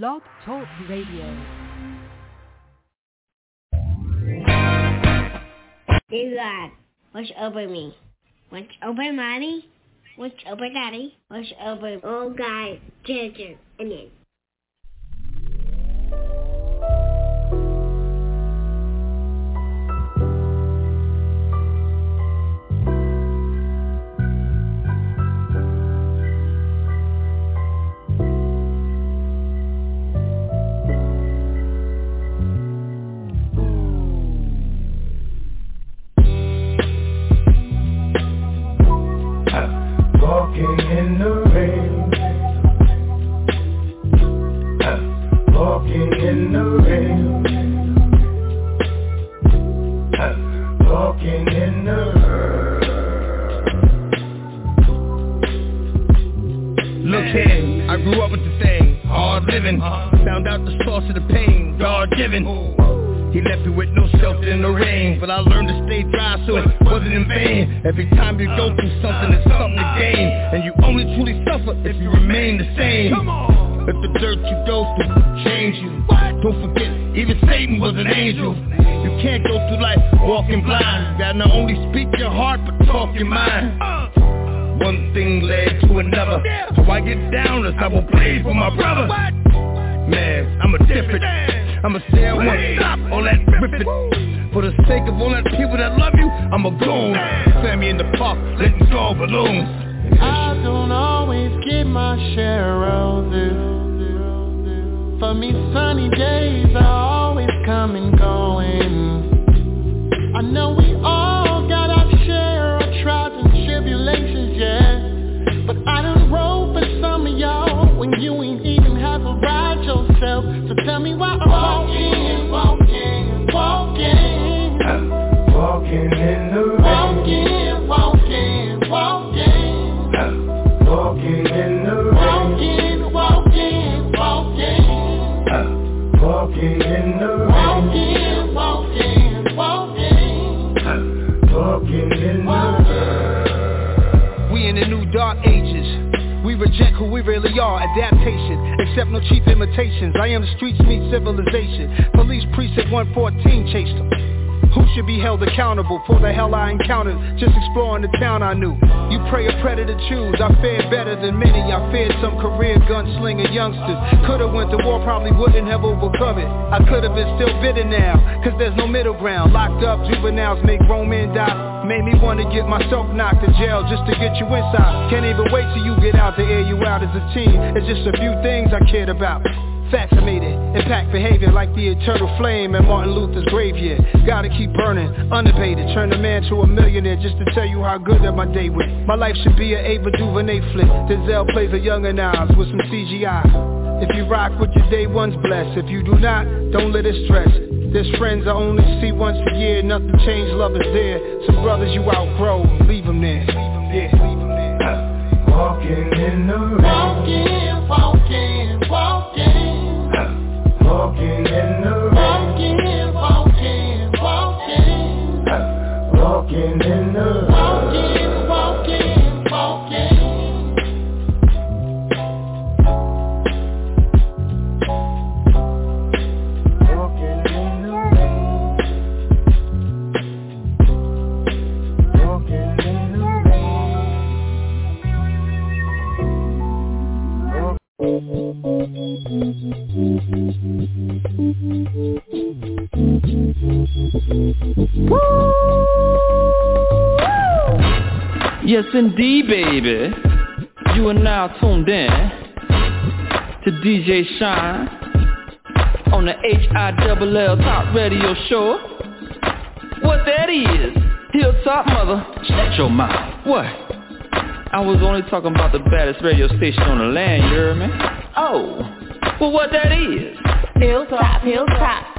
Blog Talk Radio. Dear God, watch over me. Watch over mommy. Watch over daddy. Watch over oh, all guys, children, and just exploring the town I knew? You pray a predator choose. I fared better than many. I feared some career gunslinger youngsters. Could've went to war, probably wouldn't have overcome it. I could've been still bitter now, cause there's no middle ground. Locked up, juveniles make grown men die. Made me wanna get myself knocked in jail just to get you inside. Can't even wait till you get out to air you out as a team. It's just a few things I cared about. Facts I impact behavior like the eternal flame in Martin Luther's graveyard. Gotta keep burning, unabated, turn a man to a millionaire just to tell you how good that my day went. My life should be an Ava DuVernay flick. Denzel plays a young Nas with some CGI. If you rock with your day one's blessed. If you do not, don't let it stress. There's friends I only see once a year. Nothing changed, love is there. Some brothers you outgrow, leave them there. Yes, indeed, baby. You are now tuned in to DJ Shine on the H-I-double-L Top Radio Show. What that is? Hilltop Mother, shut your mouth. What? I was only talking about the baddest radio station on the land, you heard me? Oh, well what that is? Hilltop. Hilltop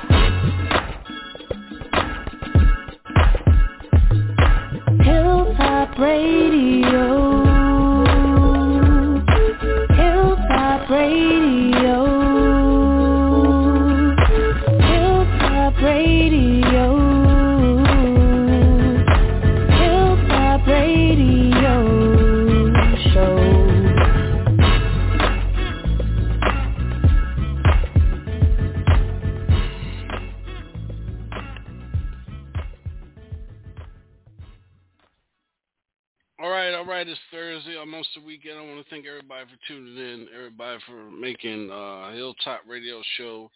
for making uh, Hilltop Radio Show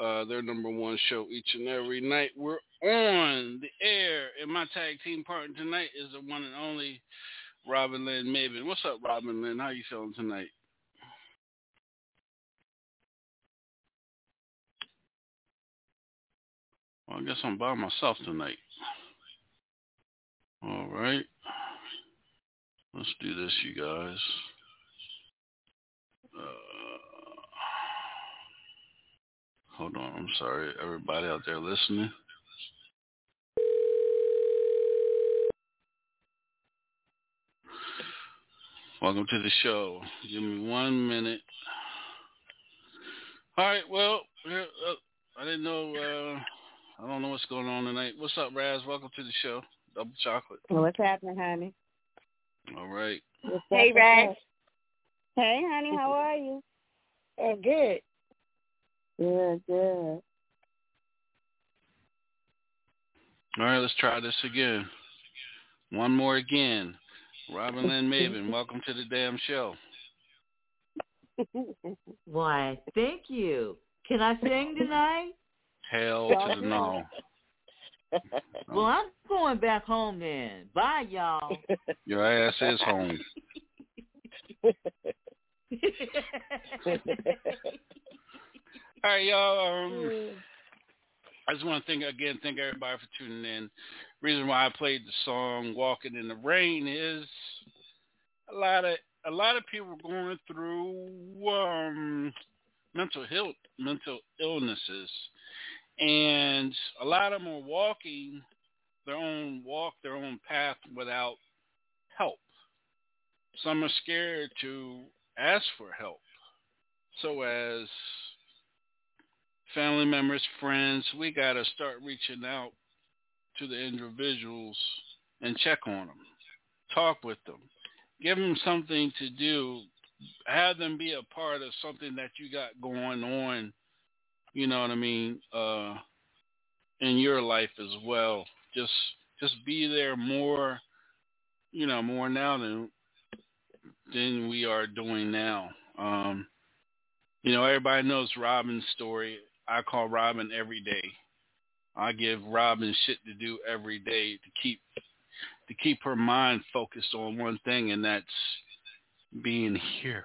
uh, their number one show each and every night. We're on the air, and my tag team partner tonight is the one and only Robin Lynn Maven. What's up, Robin Lynn? How you feeling tonight? Well, I guess I'm by myself tonight. All right. Let's do this, you guys. Uh, hold on. I'm sorry, everybody out there listening. Welcome to the show. Give me one minute. All right. Well, uh, I didn't know. Uh, I don't know what's going on tonight. What's up, Raz? Welcome to the show. Double chocolate. What's happening, honey? All right. What's Hey, Raz. What's up? Hey, honey, how are you? Oh, good. Good, good. All right, let's try this again. One more again. Robin Lynn Maven, welcome to the damn show. Why, thank you. Can I sing tonight? Hell to the no. Well, I'm going back home then. Bye, y'all. Your ass is home. All right, y'all. Um, I just want to thank again, thank everybody for tuning in. Reason why I played the song "Walking in the Rain" is a lot of a lot of people going through um, mental health, mental illnesses, and a lot of them are walking their own walk, their own path without help. Some are scared to ask for help. So as family members, friends, we got to start reaching out to the individuals and check on them, talk with them, give them something to do, have them be a part of something that you got going on, you know what I mean, uh, in your life as well. Just just be there more, you know, more now than than we are doing now. Um, you know, everybody knows Robin's story. I call Robin every day. I give Robin shit to do every day to keep to keep her mind focused on one thing, and that's being here.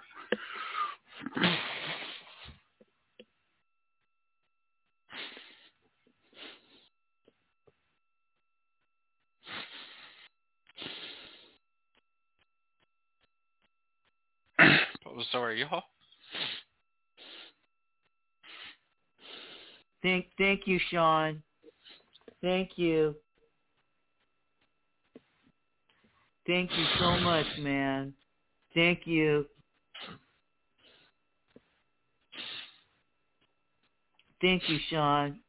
Oh, sorry, y'all. Thank, thank you, Sean. Thank you. Thank you so much, man. Thank you. Thank you, Sean.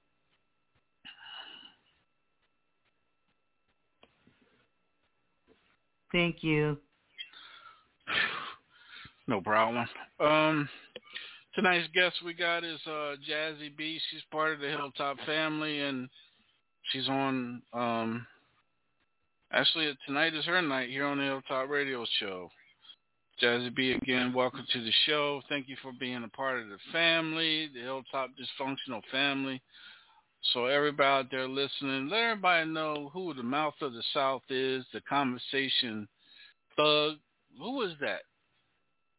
Thank you. No problem. Um, tonight's guest we got is uh, Jazzy B. She's part of the Hilltop family, and she's on. Um, actually, tonight is her night here on the Hilltop Radio Show. Jazzy B. Again, welcome to the show. Thank you for being a part of the family, the Hilltop Dysfunctional family. So everybody out there listening, let everybody know who the mouth of the South is, the conversation thug. Who is that?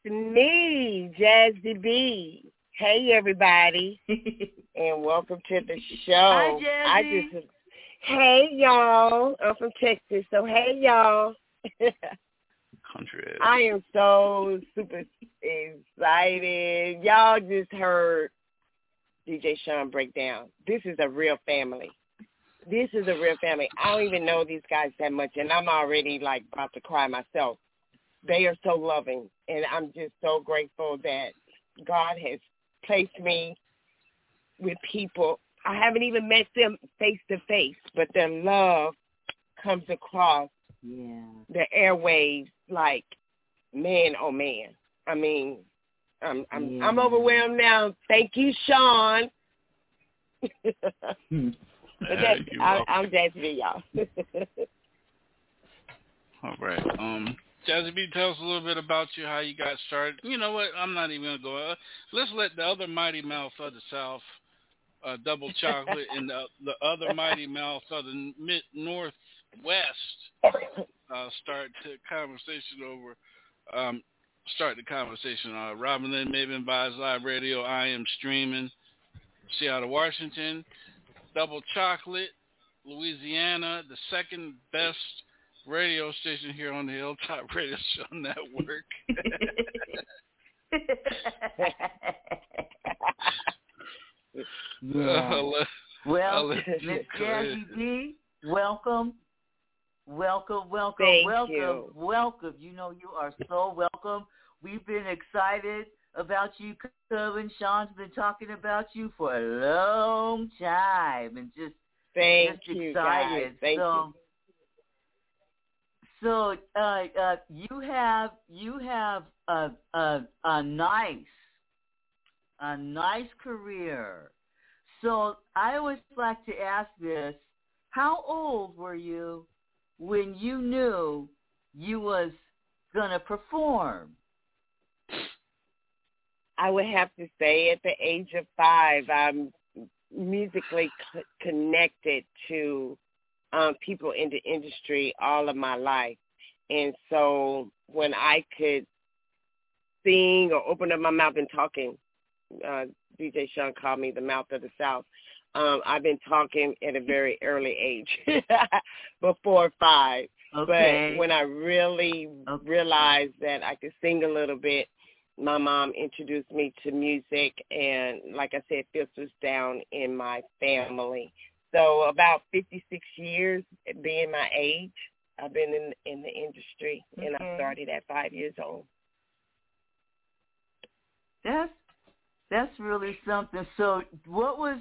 Me, Jazzy B. Hey, everybody, and welcome to the show. Hi, Jazzy. I just, hey, y'all. I'm from Texas, so hey, y'all. Country. ass. I am so super excited. Y'all just heard DJ Sean break down. This is a real family. This is a real family. I don't even know these guys that much, and I'm already like about to cry myself. They are so loving, and I'm just so grateful that God has placed me with people. I haven't even met them face to face, but their love comes across Yeah. the airwaves like man oh man. I mean, I'm I'm I'm overwhelmed now. Thank you, Sean. But that's, I, welcome. I'm Jazzy, y'all. All right. Um, B, tell us a little bit about you, how you got started. You know what? I'm not even gonna go. Uh, let's let the other mighty mouth of the South, uh, Double Chocolate, and the, the other mighty mouth of the mid Northwest uh, start the conversation over. Um, start the conversation. Uh, Robin Lynn Maven Vibes Live Radio. I am streaming. Seattle, Washington. Double Chocolate, Louisiana. The second best radio station here on the Hilltop Radio Show Network. Yeah. Let- well, I'll Miss go. Jazzy B, welcome. Welcome, welcome, Thank welcome, you. welcome. You know you are so welcome. We've been excited about you coming. Sean's been talking about you for a long time and just Thank just you, excited. guys. Thank so, so uh, uh, you have you have a, a a nice a nice career. So I always like to ask this: How old were you when you knew you was gonna perform? I would have to say at the age of five, I'm musically connected to um, people in the industry all of my life. And so when I could sing or open up my mouth and talking, uh, DJ Sean called me the mouth of the South. Um, I've been talking at a very early age, before five. Okay. But when I really realized that I could sing a little bit, my mom introduced me to music, and like I said, this was down in my family. So about 56 years, being my age, I've been in in the industry, and I started at five years old. That's that's really something. So what was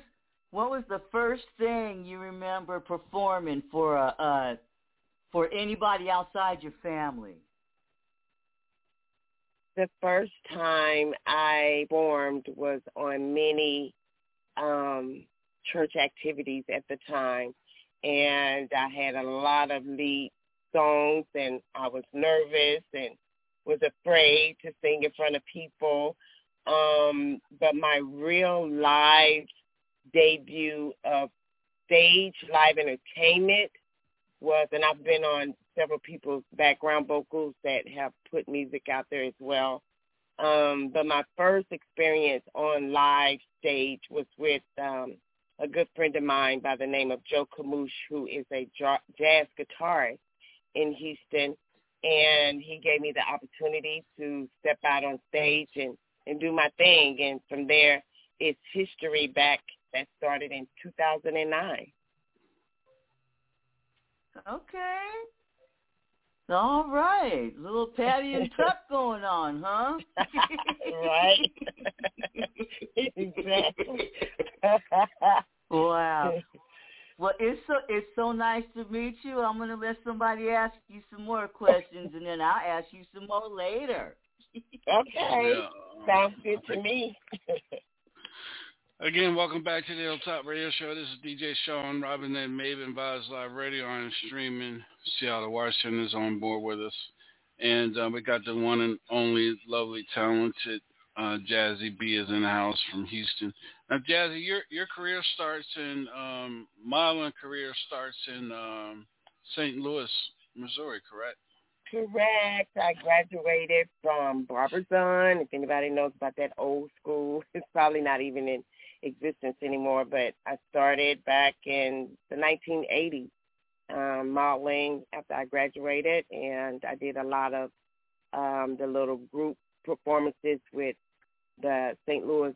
what was the first thing you remember performing for a uh for anybody outside your family? The first time I performed was on many um, church activities at the time, and I had a lot of lead songs, and I was nervous and was afraid to sing in front of people. Um, but my real live debut of stage live entertainment was, and I've been on several people's background vocals that have put music out there as well. Um, but my first experience on live stage was with um, a good friend of mine by the name of Joe Camouche, who is a jazz guitarist in Houston. And he gave me the opportunity to step out on stage and, and do my thing. And from there, it's history back that started in 2009. Okay. All right. Little Patty and Tuck going on, huh? right. exactly. wow. Well, it's so it's so nice to meet you. I'm gonna let somebody ask you some more questions, and then I'll ask you some more later. Okay. Yeah. Sounds good to me. Again, welcome back to the Hilltop Radio Show. This is DJ Sean Robin and Maven Vibes Live Radio on streaming. Seattle, Washington is on board with us. And uh, we got the one and only lovely, talented uh, Jazzy B is in the house from Houston. Now, Jazzy, your your career starts in um, modeling career starts in um, St. Louis, Missouri, correct? Correct. I graduated from Barbizon. If anybody knows about that old school, it's probably not even in existence anymore. But I started back in the 1980s um, modeling after I graduated, and I did a lot of um, the little group performances with the St. Louis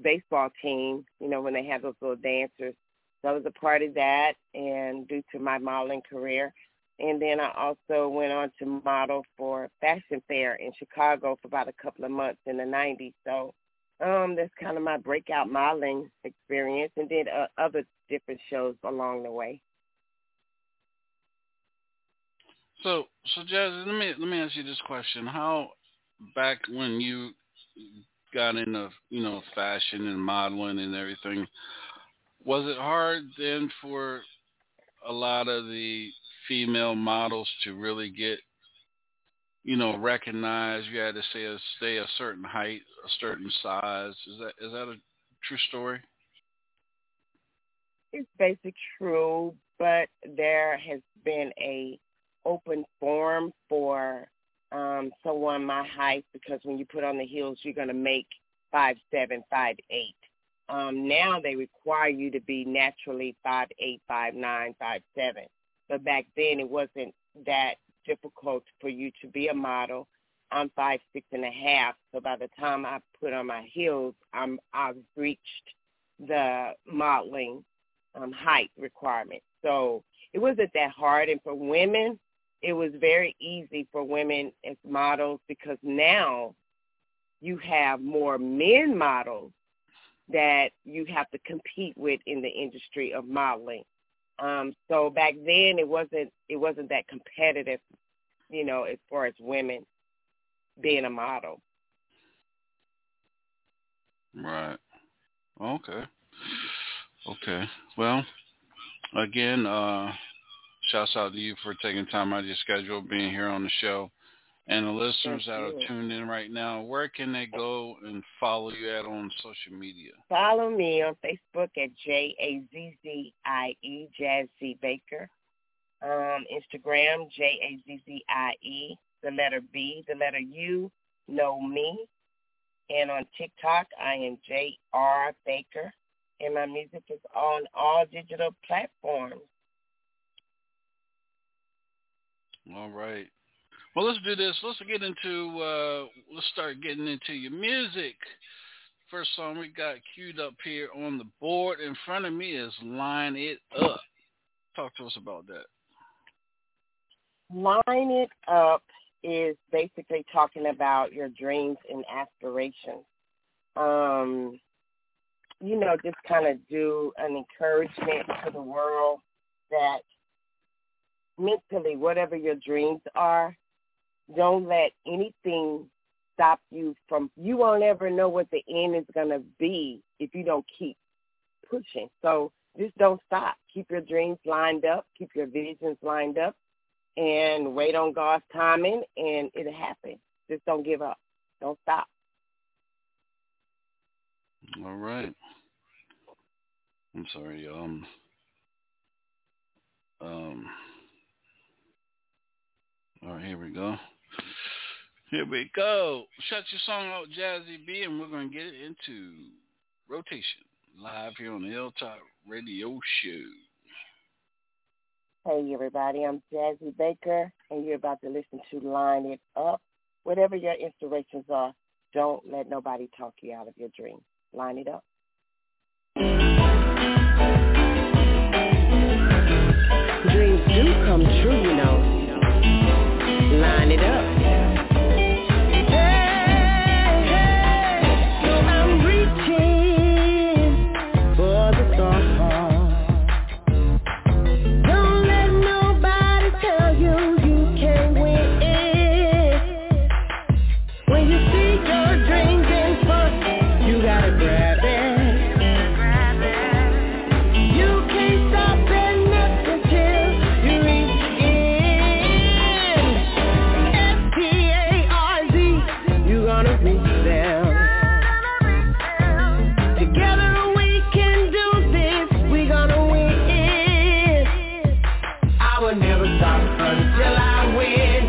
baseball team. You know when they have those little dancers. So I was a part of that, and due to my modeling career. And then I also went on to model for Fashion Fair in Chicago for about a couple of months in the 90s. So um, that's kind of my breakout modeling experience and did uh, other different shows along the way. So, so Jazzy, let me let me ask you this question: How back when you got into you know fashion and modeling and everything, was it hard then for a lot of the female models to really get you know, recognized you had to say a, stay a certain height, a certain size. Is that is that a true story? It's basic true, but there has been a open forum for um someone my height because when you put on the heels you're gonna make five seven, five eight. Um now they require you to be naturally five eight, five nine, five seven. But back then it wasn't that difficult for you to be a model. I'm five six and a half, so by the time I put on my heels, I'm I've reached the modeling um, height requirement. So it wasn't that hard, and for women, it was very easy for women as models because now you have more men models that you have to compete with in the industry of modeling. Um, so back then it wasn't it wasn't that competitive, you know, as far as women being a model. Right. Okay. Okay. Well, again, uh, shouts out to you for taking time out of your schedule, being here on the show. And the listeners that are tuned in right now, where can they go and follow you at on social media? Follow me on Facebook at J A Z Z I E Jazzy Baker. Um, Instagram J A Z Z I E, the letter B, the letter U, know me. And on TikTok I am J R Baker. And my music is on all digital platforms. All right. Well, let's do this. Let's get into. Uh, let's start getting into your music. First song we got queued up here on the board in front of me is "Line It Up." Talk to us about that. Line it up is basically talking about your dreams and aspirations. Um, you know, just kind of do an encouragement to the world that mentally, whatever your dreams are, don't let anything stop you from, you won't ever know what the end is going to be if you don't keep pushing. So just don't stop. Keep your dreams lined up. Keep your visions lined up and wait on God's timing and it'll happen. Just don't give up. Don't stop. All right. I'm sorry. Um. Um. All right, here we go. Here we go. Shut your song out, Jazzy B, and we're gonna get it into rotation live here on the Hilltop Radio Show. Hey everybody, I'm Jazzy Baker and you're about to listen to Line It Up. Whatever your inspirations are, don't let nobody talk you out of your dreams. Line it up. Dreams do come true, you know. Line it up. I would never stop until I win.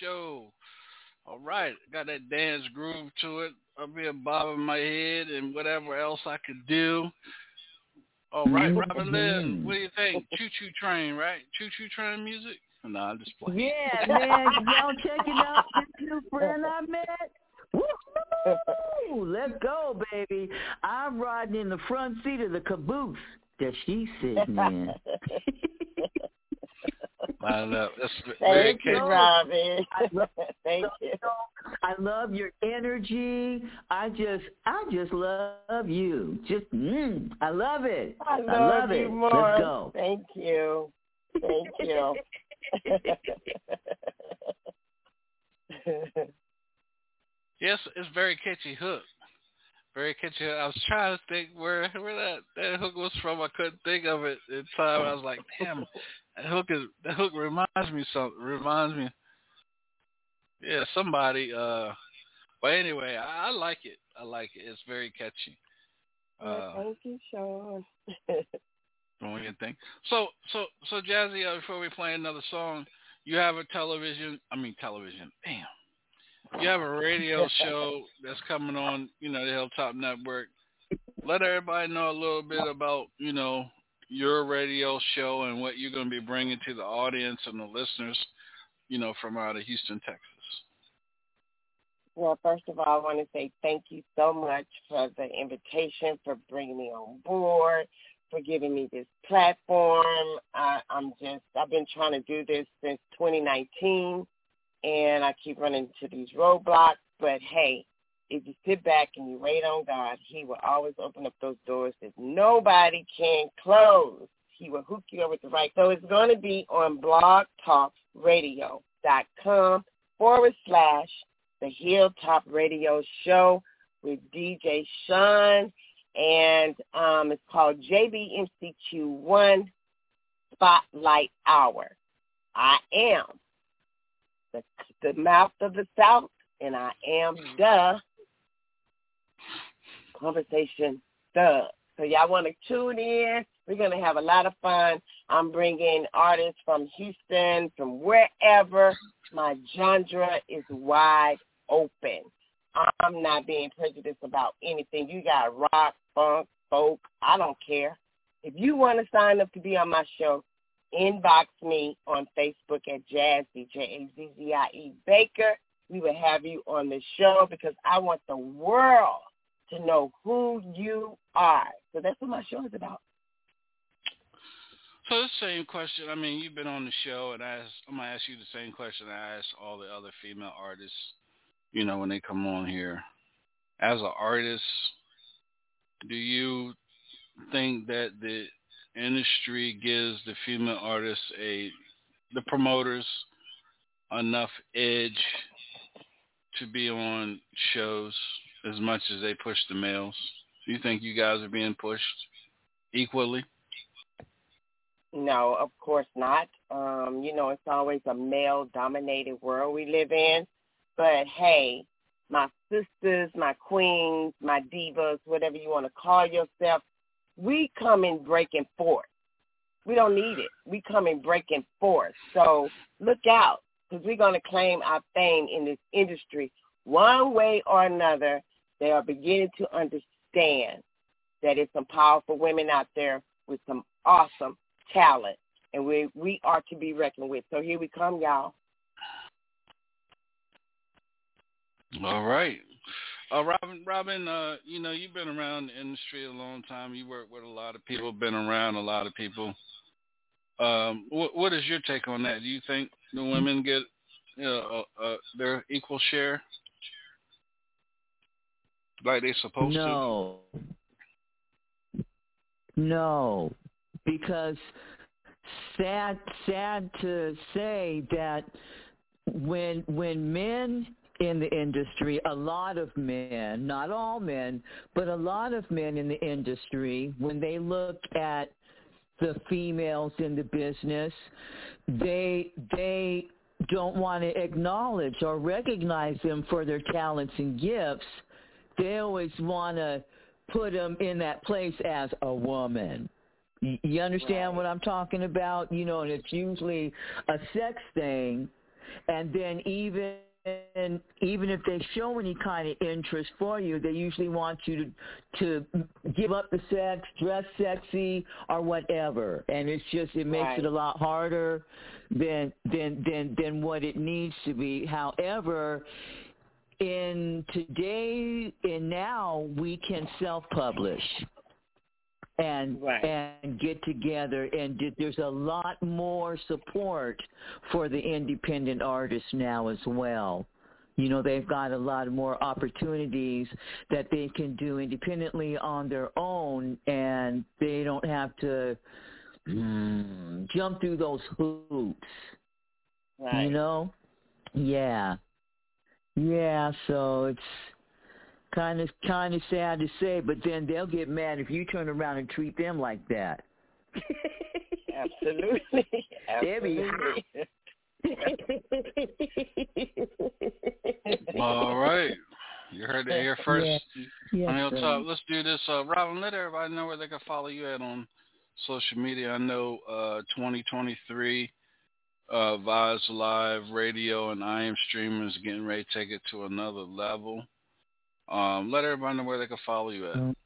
Show. All right, got that dance groove to it. I'll be bobbing my head and whatever else I could do. All mm-hmm. right, Robin Lynn, what do you think? Choo Choo Train, right? Choo Choo Train music? No, I'm just playing. Yeah, man, y'all checking out this new friend I met. Woo! Let's go, baby. I'm riding in the front seat of the caboose that she's sitting in. I know. That's Thank you, catchy. Robin. I love, Thank you. I love your energy. I just, I just love you. Just, mm, I love it. I love, love you it. more. Let's go. Thank you. Thank you. Yes, it's very catchy hook. Very catchy. I was trying to think where where that, that hook was from. I couldn't think of it in time. I was like, damn, that hook is that hook reminds me something. Reminds me. Yeah, somebody. Uh, but anyway, I, I like it. I like it. It's very catchy. Uh, Thank you, Sean. Don't you think? So, so, so, Jazzy. Uh, before we play another song, you have a television. I mean, television. Damn. You have a radio show that's coming on. You know, the Hilltop Network. Let everybody know a little bit about you know your radio show and what you're going to be bringing to the audience and the listeners. You know, from out of Houston, Texas. Well, first of all, I want to say thank you so much for the invitation, for bringing me on board, for giving me this platform. I, I'm just, I've been trying to do this since 2019, and I keep running into these roadblocks. But hey, if you sit back and you wait on God, He will always open up those doors that nobody can close. He will hook you up with the right. So it's going to be on blogtalkradio.com forward slash the Hilltop Radio Show with DJ Sean, and um, it's called JBMCQ1 Spotlight Hour. I am the, the mouth of the South, and I am the conversation thug. So y'all want to tune in. We're going to have a lot of fun. I'm bringing artists from Houston, from wherever. My genre is wide open. I'm not being prejudiced about anything. You got rock, funk, folk. I don't care. If you want to sign up to be on my show, inbox me on Facebook at Jazzy, J-A-Z-Z-I-E Baker. We will have you on the show because I want the world to know who you are. So that's what my show is about. So the same question. I mean, you've been on the show, and I I'm gonna ask you the same question I asked all the other female artists. You know, when they come on here, as an artist, do you think that the industry gives the female artists a the promoters enough edge to be on shows as much as they push the males? Do you think you guys are being pushed equally? No, of course not. Um, you know, it's always a male-dominated world we live in. But hey, my sisters, my queens, my divas, whatever you want to call yourself, we come in breaking forth. We don't need it. We come in breaking forth. So look out because we're going to claim our fame in this industry. One way or another, they are beginning to understand that there's some powerful women out there with some awesome talent, and we we are to be reckoned with. So here we come, y'all. All right. Uh, Robin, Robin, uh, you know, you've been around the industry a long time. You work with a lot of people, been around a lot of people. Um, what, what is your take on that? Do you think the women get know, uh, uh, their equal share like they're supposed no. No, because sad, sad to say that when when men in the industry, a lot of men, not all men, but a lot of men in the industry, when they look at the females in the business, they they don't want to acknowledge or recognize them for their talents and gifts. They always want to put them in that place as a woman. You, understand right. what I'm talking about? You know, and it's usually a sex thing, and then even and even if they show any kind of interest for you, they usually want you to to give up the sex, dress sexy, or whatever. And it's just it makes right. it a lot harder than than than than what it needs to be. However, in today and now we can self-publish and right. and get together and there's a lot more support for the independent artists now as well. You know, they've got a lot more opportunities that they can do independently on their own and they don't have to mm, jump through those hoops. Right. You know? Yeah. Yeah, so it's kind of kind of sad to say, but then they'll get mad if you turn around and treat them like that. Absolutely. Absolutely. All right. You heard it here first. Yeah. Yes, on sir. Hilltop. Let's do this. Uh, Robin, let everybody know where they can follow you at on social media. I know uh, 2023 uh, Vibes Live Radio and I Am Streaming is getting ready to take it to another level. Um, let everybody know where they can follow you at.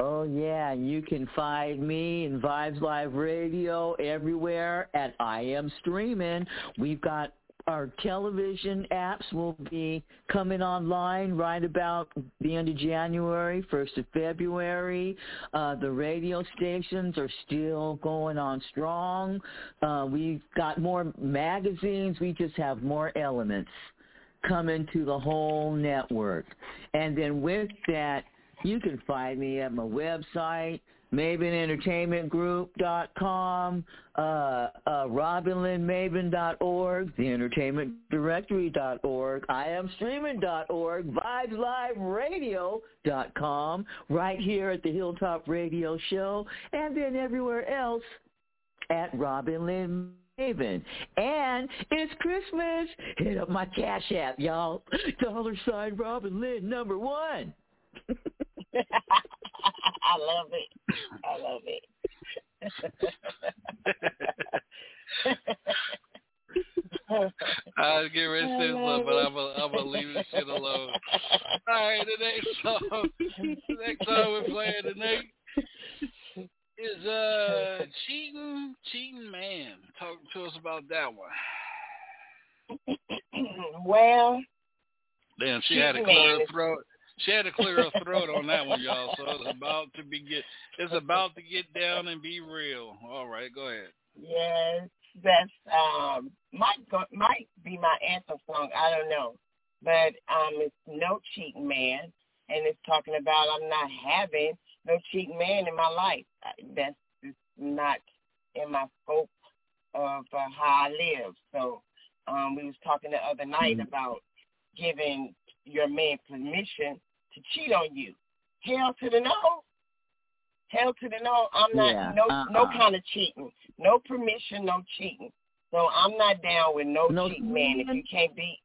Oh yeah, you can find me in Vibes Live Radio everywhere at I Am Streaming. We've got our television apps will be coming online right about the end of January, 1st of February. Uh, the radio stations are still going on strong. Uh, we've got more magazines. We just have more elements coming to the whole network. And then with that, you can find me at my website, MavenEntertainmentGroup.com, uh, uh, RobinLynnMaven.org, TheEntertainmentDirectory.org, IamStreaming.org, VibesLiveRadio.com, right here at the Hilltop Radio Show, and then everywhere else at Robin Lynn Maven. And it's Christmas. Hit up my Cash App, y'all. Dollar sign Robin Lynn number one. I love it. I love it. I was getting ready to say something, but I'm gonna I'm gonna leave this shit alone. All right, the next song, the next song we're playing tonight is uh cheating, cheating man. Talk to us about that one. well, Damn, she had a clear throat. She had to clear her throat on that one, y'all. So it's about to be get. It's about to get down and be real. All right, go ahead. Yes, that's um might go, might be my anthem song. I don't know, but um it's no cheating man, and it's talking about I'm not having no cheating man in my life. That's just not in my scope of uh, how I live. So um we was talking the other night Mm-hmm. about giving your man permission to cheat on you. Hell to the no. Hell to the no. I'm not Yeah, no uh-uh. no kind of cheating. No permission, no cheating. So I'm not down with no, No cheating, man. If you can't be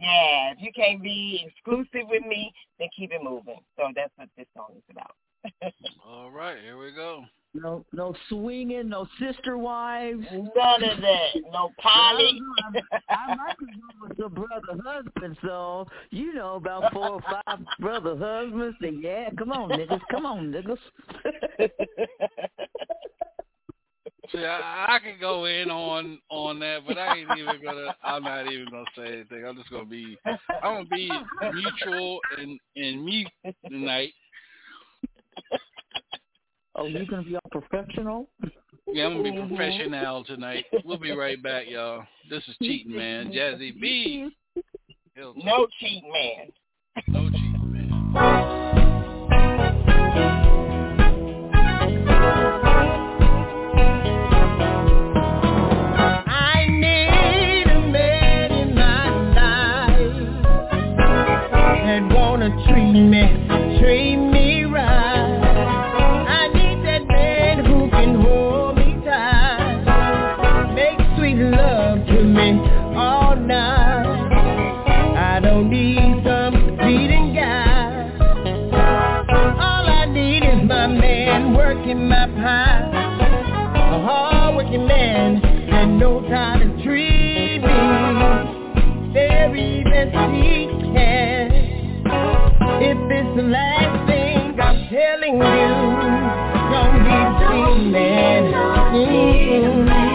yeah, if you can't be exclusive with me, then keep it moving. So that's what this song is about. All right, here we go. No, no swinging, no sister wives. None of that. No poly. I might be one with the brother husband, so you know about four or five brother husbands. Say, yeah, come on, niggas, come on, niggas. See, I, I can go in on on that, but I ain't even gonna. I'm not even gonna say anything. I'm just gonna be. I'm gonna be mutual and and mute tonight. oh, you gonna be all professional? Yeah, I'm gonna be professional tonight. We'll be right back, y'all. This is cheating, man. Jazzy B. No cheating, man. No cheating, man. I need a man in my life that wanna treat me, treat me If it's the last thing I'm telling you, don't be cheating mm-hmm.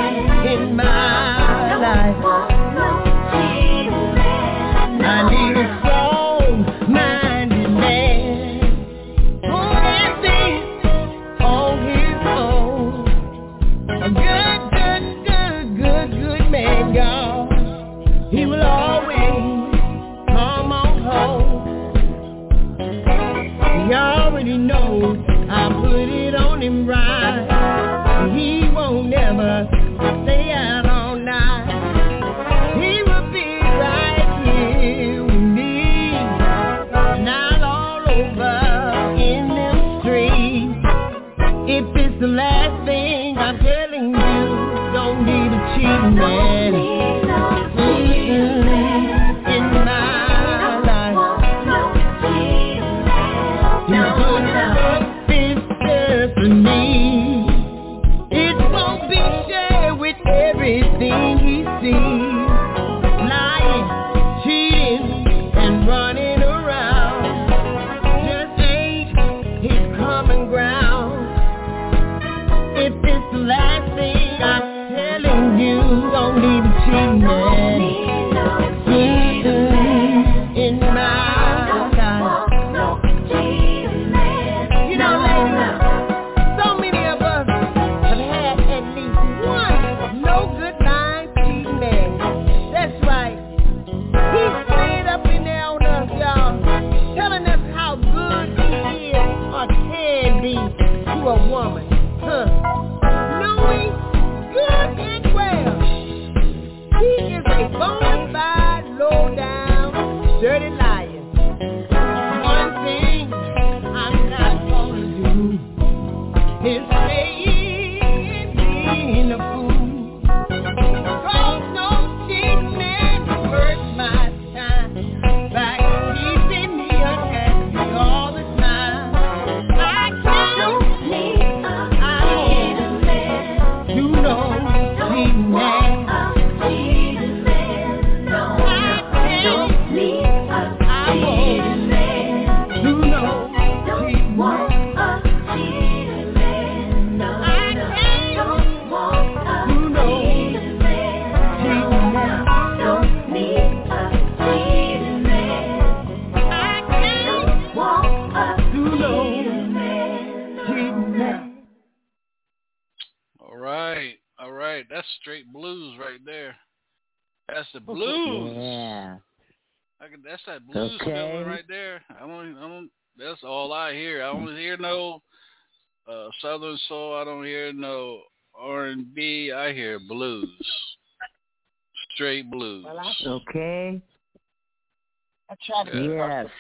I try to keep Yes. up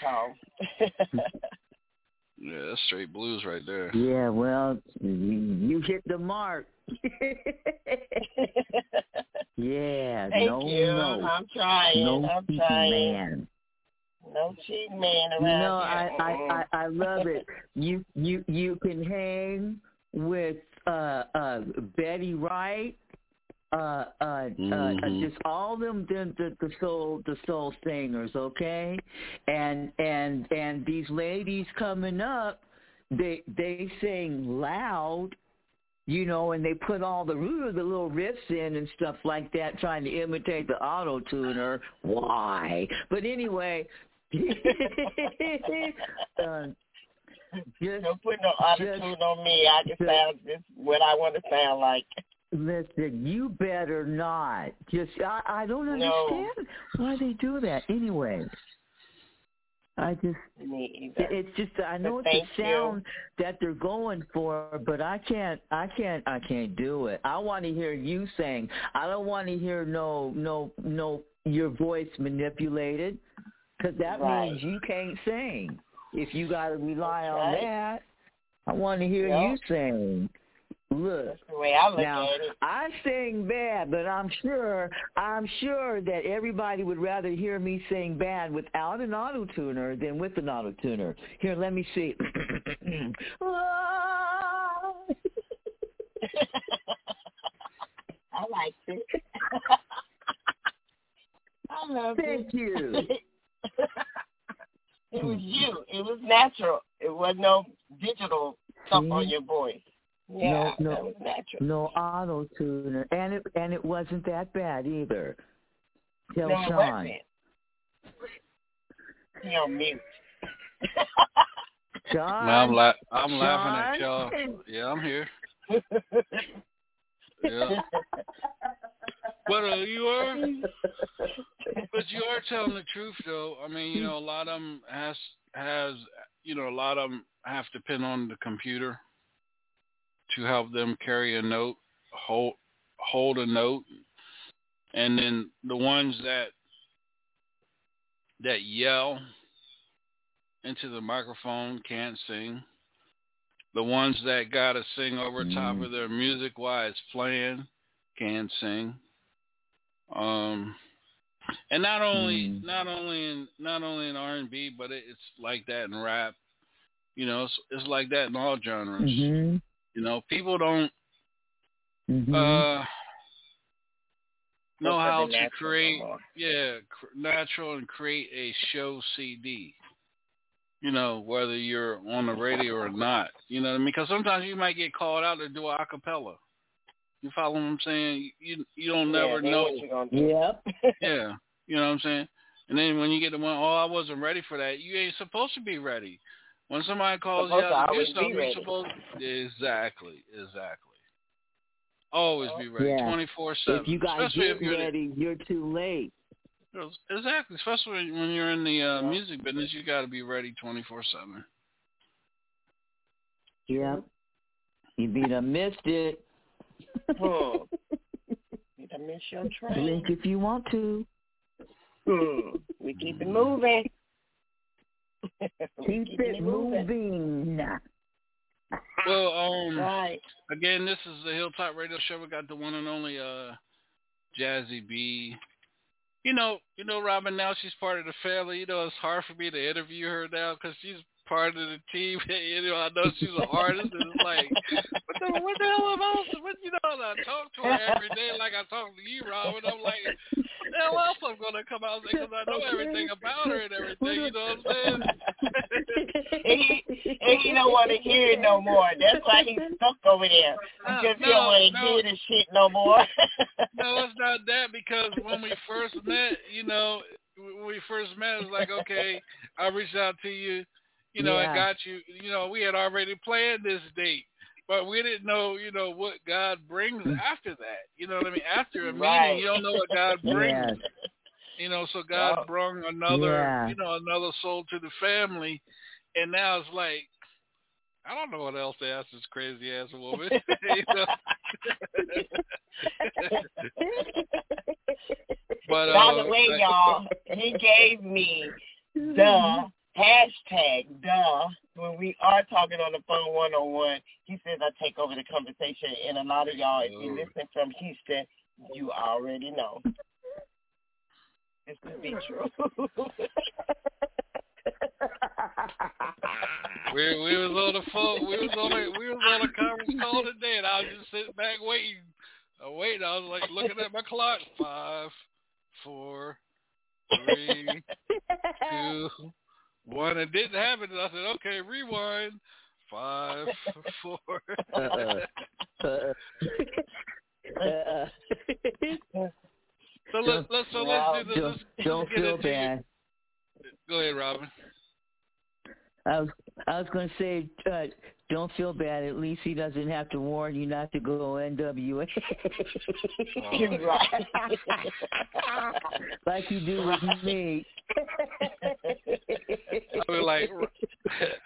the tone. Yeah, that's straight blues right there. Yeah, well, you, you hit the mark. yeah, Thank no, you. no. I'm trying. no I'm trying. man. No cheating man You around know, here. I, I, I, I love it. You you you can hang with uh uh Betty Wright, uh uh, uh, uh Mhm. just all them the, the the soul the soul singers, okay? And and and these ladies coming up, they they sing loud you know, and they put all the ooh, the little riffs in and stuff like that, trying to imitate the auto tuner. Why? But anyway, uh, just Don't put no auto just- tune on me. I can just- sound just what I want to sound like. Listen. You better not. Just I, I don't No. understand why they do that. Anyway, I just. It's just I know But it's the sound that they're going for, but I can't, I can't, I can't do it. I want to hear you sing. I don't want to hear no, no, no your voice manipulated, because that Right. means you can't sing. If you got to rely That's on that, I want to hear Yep. you sing. Look. That's the way I look Now, at it. I sing bad, but I'm sure I'm sure that everybody would rather hear me sing bad without an auto tuner than with an auto tuner. Here, let me see. I like it. I love it. Thank you. it was you. It was natural. It was no digital stuff on mm-hmm. your voice. Yeah, no, that was natural. no auto tuner, and it and it wasn't that bad either. Tell no, it Sean. wasn't. He on mute. Sean. Now I'm la- I'm laughing at y'all. Yeah, I'm here. Yeah. But uh, you are, but you are telling the truth though. I mean, you know, a lot of them has has you know a lot of them have to pin on the computer to help them carry a note, hold hold a note, and then the ones that that yell into the microphone can't sing. The ones that gotta sing over top of their music while it's playing can sing. Um, and not only not only in not only in R and B, but it, it's like that in rap. You know, it's, it's like that in all genres. hmm You know, people don't hmm uh know Most how to create no yeah cr- natural and create a show CD. You know, whether you're on the radio or not. You know what I mean? Because sometimes you might get called out to do a acapella. You follow what I'm saying? You you don't Yeah, never know. what you gonna do? Yep. Yeah, you know what I'm saying. And then when you get the one, oh, I wasn't ready for that. You ain't supposed to be ready. When somebody calls Supposed you out to do always be something, you're ready. supposed exactly, exactly. Always be ready, twenty four seven. If you guys especially get if you're ready, you're too late. exactly, especially when you're in the uh, music business, you got to be ready twenty four seven. Yep. You'd be done missed it. Hmm. Did I miss your train? Blink if you want to. Hmm. We keep it moving. We Keep it moving. Well, um, Right. again, this is the Hilltop Radio Show. We got the one and only uh, Jazzy B. You know, you know, Robin. Now she's part of the family. You know, it's hard for me to interview her now because she's part of the team. you know, I know she's an artist, and it's like, what the, what the hell am I? What you know? I talk to her every day like I talk to you, Robin. I'm like, what the hell else I'm gonna come out and say because I know everything about her and everything. You know what I'm saying? and he, and he don't want to hear it no more. That's why he's stuck over there Uh, because he no, don't want to no. hear the shit no more. no, it's not that because when we first met, you know, when we first met, it was like, okay, I reached out to you, you know, Yeah. I got you, you know, we had already planned this date, but we didn't know, you know, what God brings after that. You know what I mean? After a Right. meeting, you don't know what God brings. Yes. You know, so God Oh. brought another, Yeah. you know, another soul to the family, and now it's like. I don't know what else to ask this crazy ass woman. you know? but uh, By the way, like- y'all, he gave me the hashtag duh when we are talking on the phone one on one. He says I take over the conversation, and a lot of y'all, if you listen from Houston, you already know. This could be true. We we was on the phone. We was on a we was on a conference call today, and I was just sitting back waiting. I waiting. I was like looking at my clock. Five, four, three, two, one. It didn't happen. And I said, okay, rewind. Five, four. Uh-uh. Uh-uh. Uh-uh. So let's let's so let's do this. Don't, Let's, let's don't get feel into your- bad. Go ahead, Robin. I was I was going to say, uh, don't feel bad. At least he doesn't have to warn you not to go NWA. You're right. like you do with me. I mean, like,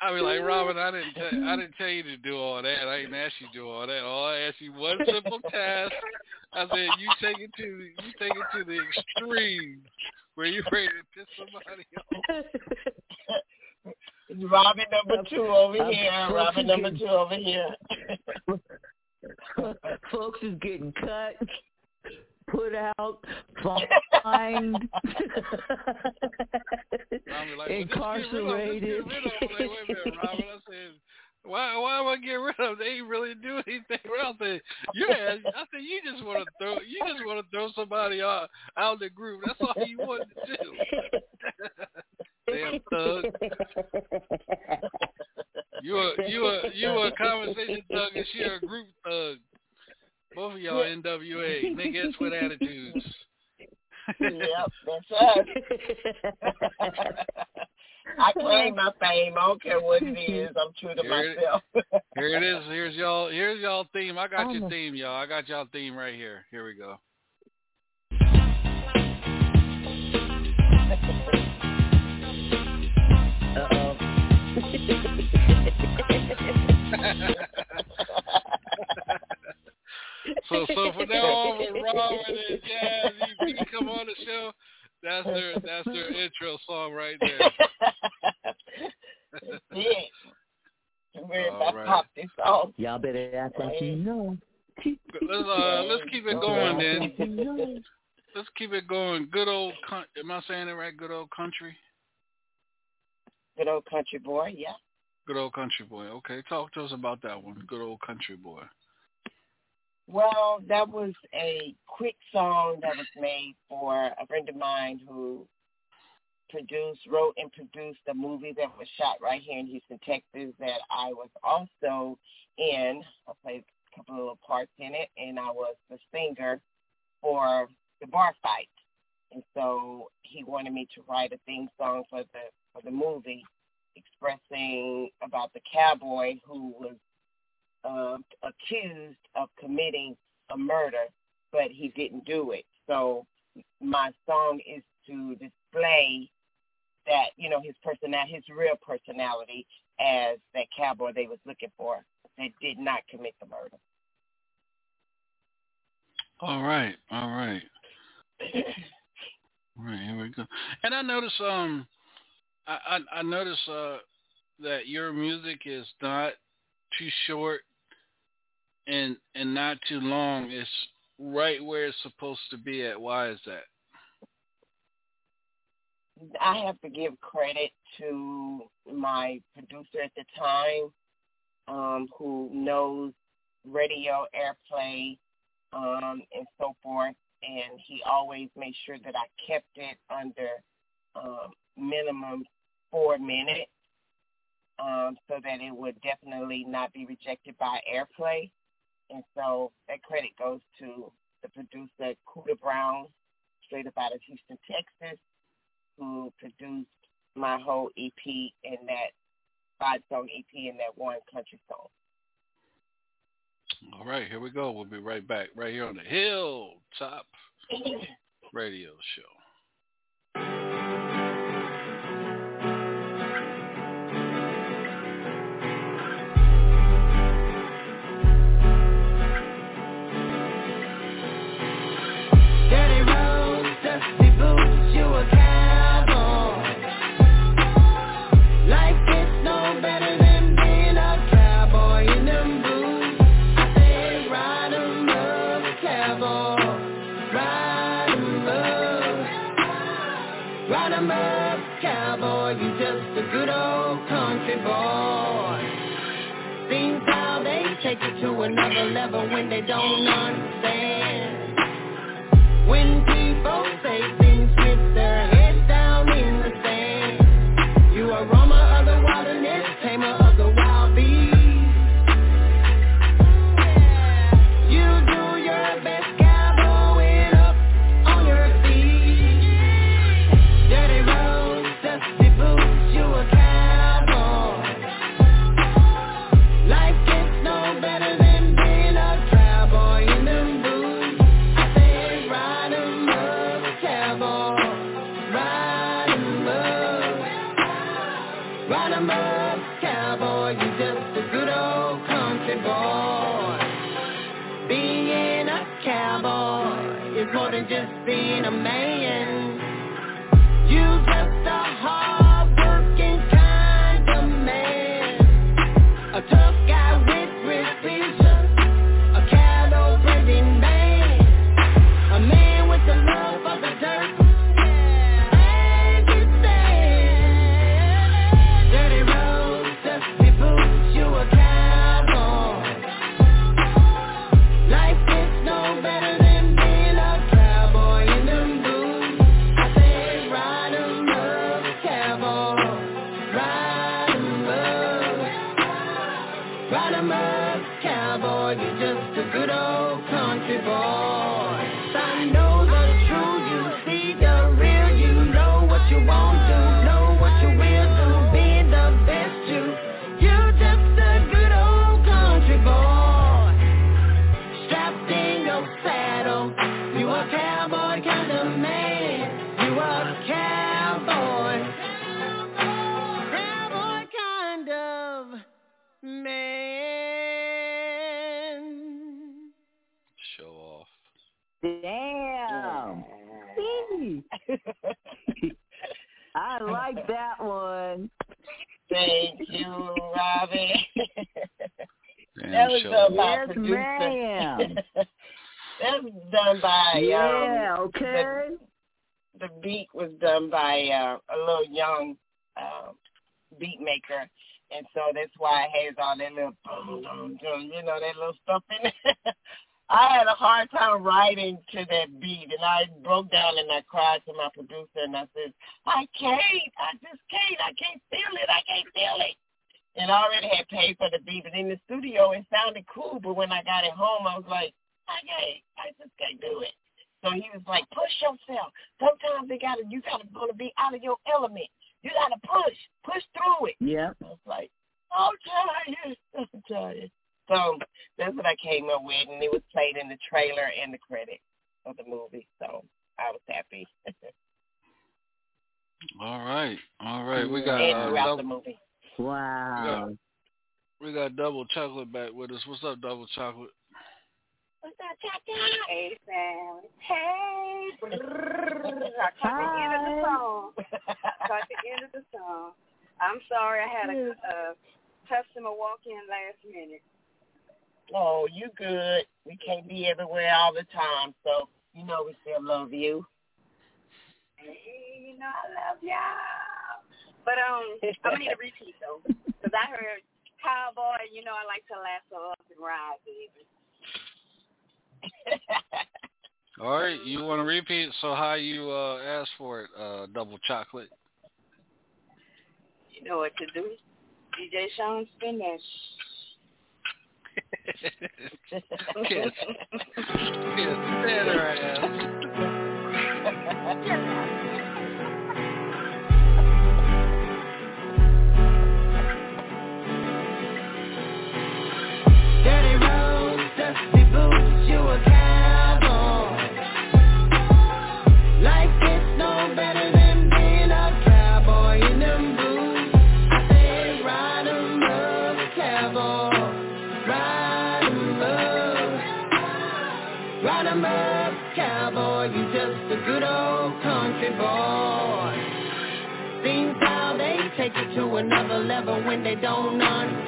I mean, like, Robin, I didn't, tell, I didn't tell you to do all that. I didn't ask you to do all that. All I asked you one simple task. I said you take it to, you take it to the extreme where you ready to piss somebody off. Robin number two over I'm here. so Robin number confused. two over here. Folks is getting cut, put out, fined, I mean, like, well, just get rid of, just incarcerated. Get rid of. I'm like, wait a minute, Robin. I said, Why why would I get rid of them? They ain't really do anything around there. Yeah, I think you just want to throw you just want to throw somebody out out of the group. That's all you want to do. Damn thug. You a you a you a conversation thug and she a group thug. Both of y'all NWA niggas with attitudes. yep, that's us. I claim my fame. I don't care what it is. I'm true to Here it- myself. Here it is. Here's y'all. Here's y'all theme. I got your theme, y'all. I got y'all theme right here. Here we go. So so for now on, when Robert and Jazzy B come on the show, that's their that's their intro song right there. yeah. We're All about right. to pop this off. Y'all better act like you know. Let's uh let's keep it going then. Let's keep it going. Good old coun- am I saying it right? Good old country. Good old country boy, yeah. Good old country boy. Okay, talk to us about that one. Good old country boy. Well, that was a quick song that was made for a friend of mine who produced, wrote, and produced a movie that was shot right here in Houston, Texas. That I was also in. I played a couple of little parts in it, and I was the singer for the bar fight. And so he wanted me to write a theme song for the for the movie, expressing about the cowboy who was uh, accused of committing a murder, but he didn't do it. So my song is to display that you know his personality, his real personality, as that cowboy they was looking for that did not commit the murder. All right, all right. All right, here we go. And I notice um I I, I notice uh that your music is not too short and and not too long. It's right where it's supposed to be at. Why is that? I have to give credit to my producer at the time, um, who knows radio airplay um, and so forth, and he always made sure that I kept it under um, minimum four minutes, um, so that it would definitely not be rejected by airplay. And so that credit goes to the producer, Cuda Brown, straight up out of Houston, Texas, who produced my whole EP in that five song EP in that one country song. All right, here we go. We'll be right back right here on the Hilltop Radio Show. Another level when they don't understand. Cowboy done by Yes, producer. ma'am. that was done by Yeah, um, okay. The, the beat was done by uh, a little young um, beat maker, and so that's why it has all that little, boom, boom, boom, you know, that little stuff in it. I had a hard time writing to that beat, and I broke down and I cried to my producer, and I said, I can't, I just can't, I can't feel it, I can't feel it. And I already had paid for the beat, but in the studio it sounded cool, but when I got it home, I was like, I can't, I just can't do it. So he was like, push yourself. Sometimes they gotta, you gotta gonna be out of your element. You gotta push, push through it. Yeah. I was like, I'm tired, I'm tired. So that's what I came up with, and it was played in the trailer and the credits of the movie. So I was happy. All right, all right. We got and uh, throughout the movie. Wow. we got double chocolate back with us. What's up, double chocolate? What's up, Cha-Cha? Hey, Sam. Hey. I caught the end of the song. I caught the end of the song. I'm sorry I had a, a customer walk in last minute. Oh, you good. We can't be everywhere all the time, so you know we still love you. Hey, you know I love y'all. But um, I'm gonna need a repeat though, because I heard cowboy. You know I like to lasso up and ride, baby. All right, you want to repeat? So how you uh asked for it? Uh, double chocolate. You know what to do. DJ Sean spin that. Kiss. Kiss. Stand her ass. Another level when they don't understand.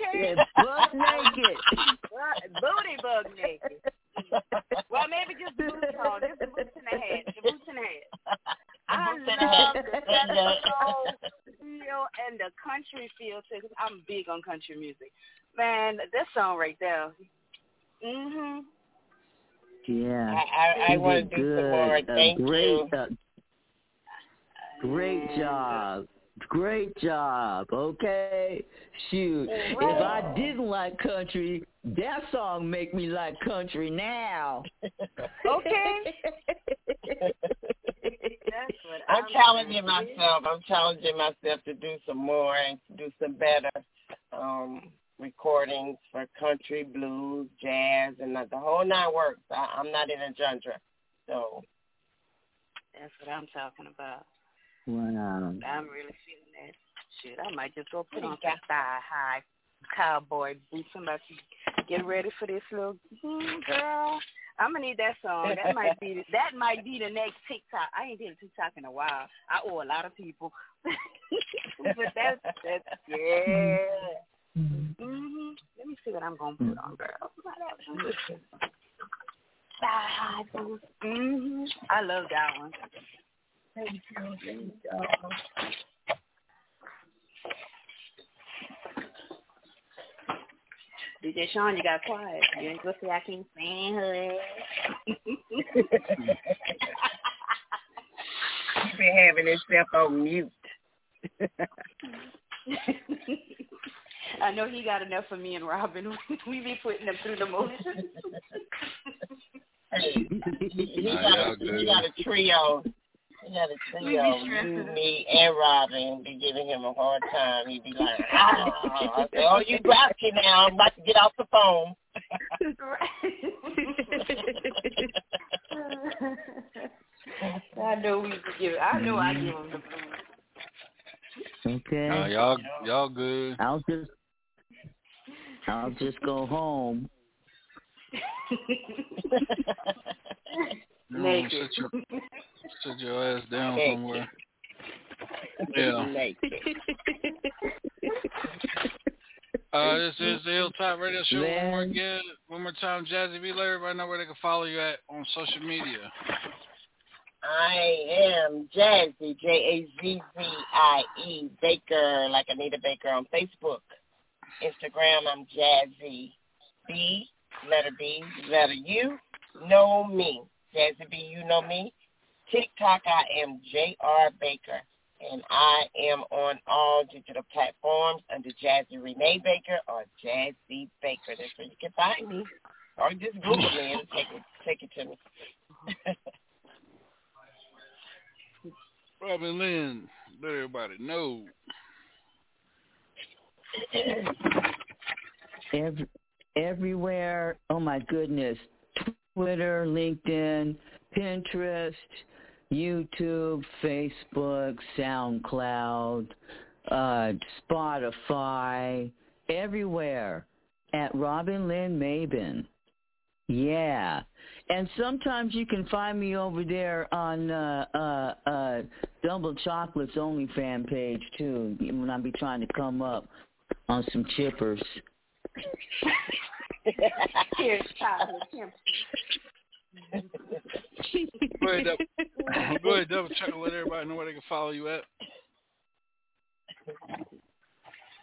Okay. And butt naked. Right, Booty bug naked. well, maybe just the boots on. Just the boots and the hat. The boots and the hat. I boots and love the hat. the episode. feel and the country feel too. Cause I'm big on country music. Man, this song right there. Mhm. Yeah. I, I, I want to do good. some more. Thank great, you. Uh, great job. Great job. Okay. Shoot. If I didn't like country, that song make me like country now. Okay. That's what I'm challenging myself. I'm challenging myself to do some more and to do some better um, recordings for country, blues, jazz, and the whole nine works. I, I'm not in a genre, so That's what I'm talking about. Wow. I'm really feeling that. Shit, I might just go put on some thigh high cowboy boots. I'm about to get ready for this little mm, girl. I'm gonna need that song. That might be the, that might be the next TikTok. I ain't did a TikTok in a while. I owe a lot of people, but that's that's yeah. hmm Let me see what I'm gonna put on, girl. Thigh high boots. hmm I love that one. Thank you. Thank you. DJ Sean, you got quiet. You ain't gonna say I can't stand. He's been having himself on mute. I know he got enough for me and Robin. we be putting them through the motions. Hey, he, Nah, got a, good. he got a trio. He got a We be You, me, and Robin be giving him a hard time. He'd be like, ah. I say, oh, you dropped it now. I'm about to get off the phone. I know we give. I know I give him the blues. Okay. Nah, y'all y'all good. I'll just I'll just go home. You know, Naked. Sit your ass down Naked. somewhere. Yeah. Uh, this is the Hilltop Radio Show. One more again, one more time, Jazzy B. Let everybody know where they can follow you at on social media. I am Jazzy, J A Z Z I E Baker, like Anita Baker on Facebook. Instagram, I'm Jazzy B, letter B, letter U, know me. Jazzy B, you know me. TikTok, I am J.R. Baker, and I am on all digital platforms under Jazzy Renee Baker or Jazzy Baker. That's where you can find me. Or just Google me. It'll take it, take it to me. Robin Lynn, let everybody know. Every, everywhere. Oh my goodness. Twitter, LinkedIn, Pinterest, YouTube, Facebook, SoundCloud, uh, Spotify, everywhere at Robin Lynn Mabin. Yeah. And sometimes you can find me over there on uh uh uh Double Chocolate's only fan page too when I be trying to come up on some chippers. Here's. Go ahead, double, go ahead, double check and let everybody know where they can follow you at.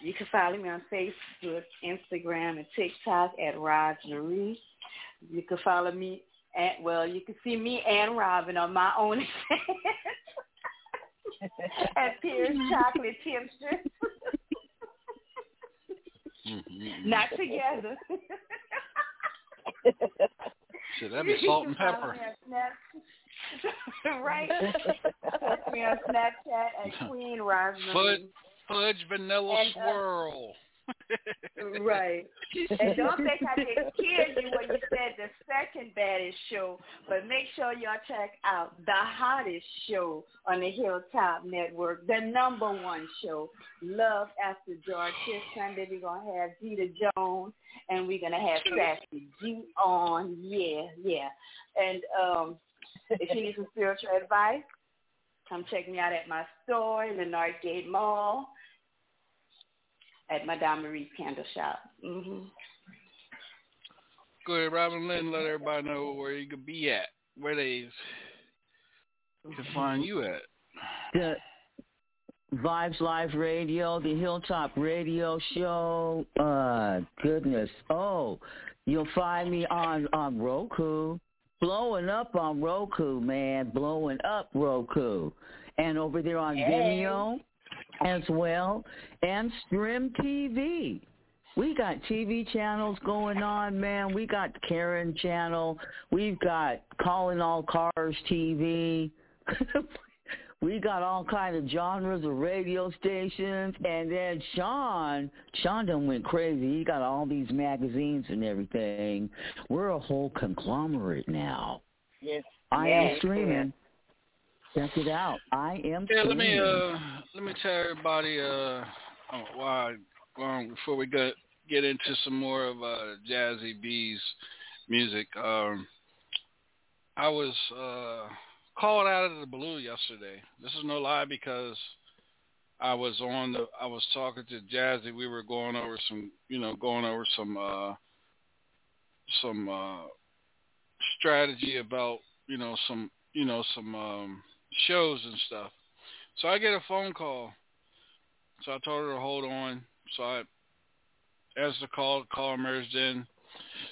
You can follow me on Facebook, Instagram, and TikTok at Rogerie. You can follow me at well, you can see me and Robin on my own at Pierce Chocolate Tipster. Mm-hmm. Not together. Shit, that'd be salt and You can follow pepper. me on Snap- right? Follow me on Snapchat at Queen Rosemary. Fudge, fudge vanilla And, uh, swirl. Right. And don't think I didn't hear you when you said the second baddest show, but make sure y'all check out the hottest show on the Hilltop Network, the number one show, Love After Dark. This Sunday we're gonna have Dita Jones and we're gonna have Sassy G on. Yeah, yeah. And um if you need some spiritual advice, come check me out at my store in the Northgate Mall at Madame Marie's Candle Shop. Mm-hmm. Go ahead, Robin Lynn, let everybody know where you could be at, where they can find you at. The Vibes Live Radio, the Hilltop Radio Show. Uh, goodness. Oh, you'll find me on on Roku, blowing up on Roku, man, blowing up Roku, and over there on Hey. Vimeo as well, and Stream TV. We got TV channels going on, man. We got Karen channel. We've got Calling All Cars TV. we got all kind of genres of radio stations. And then Sean, Sean done went crazy. He got all these magazines and everything. We're a whole conglomerate now. Yes. I yes, am streaming. Check it out. I am Yeah, let streaming. me uh let me tell everybody uh oh, why well, before we get get into some more of uh Jazzy B's music. Um I was uh called out of the blue yesterday. This is no lie because I was on the I was talking to Jazzy. We were going over some you know, going over some uh some uh strategy about, you know, some you know, some um shows and stuff. So I get a phone call. So I told her to hold on. So I answered the call, call emerged in.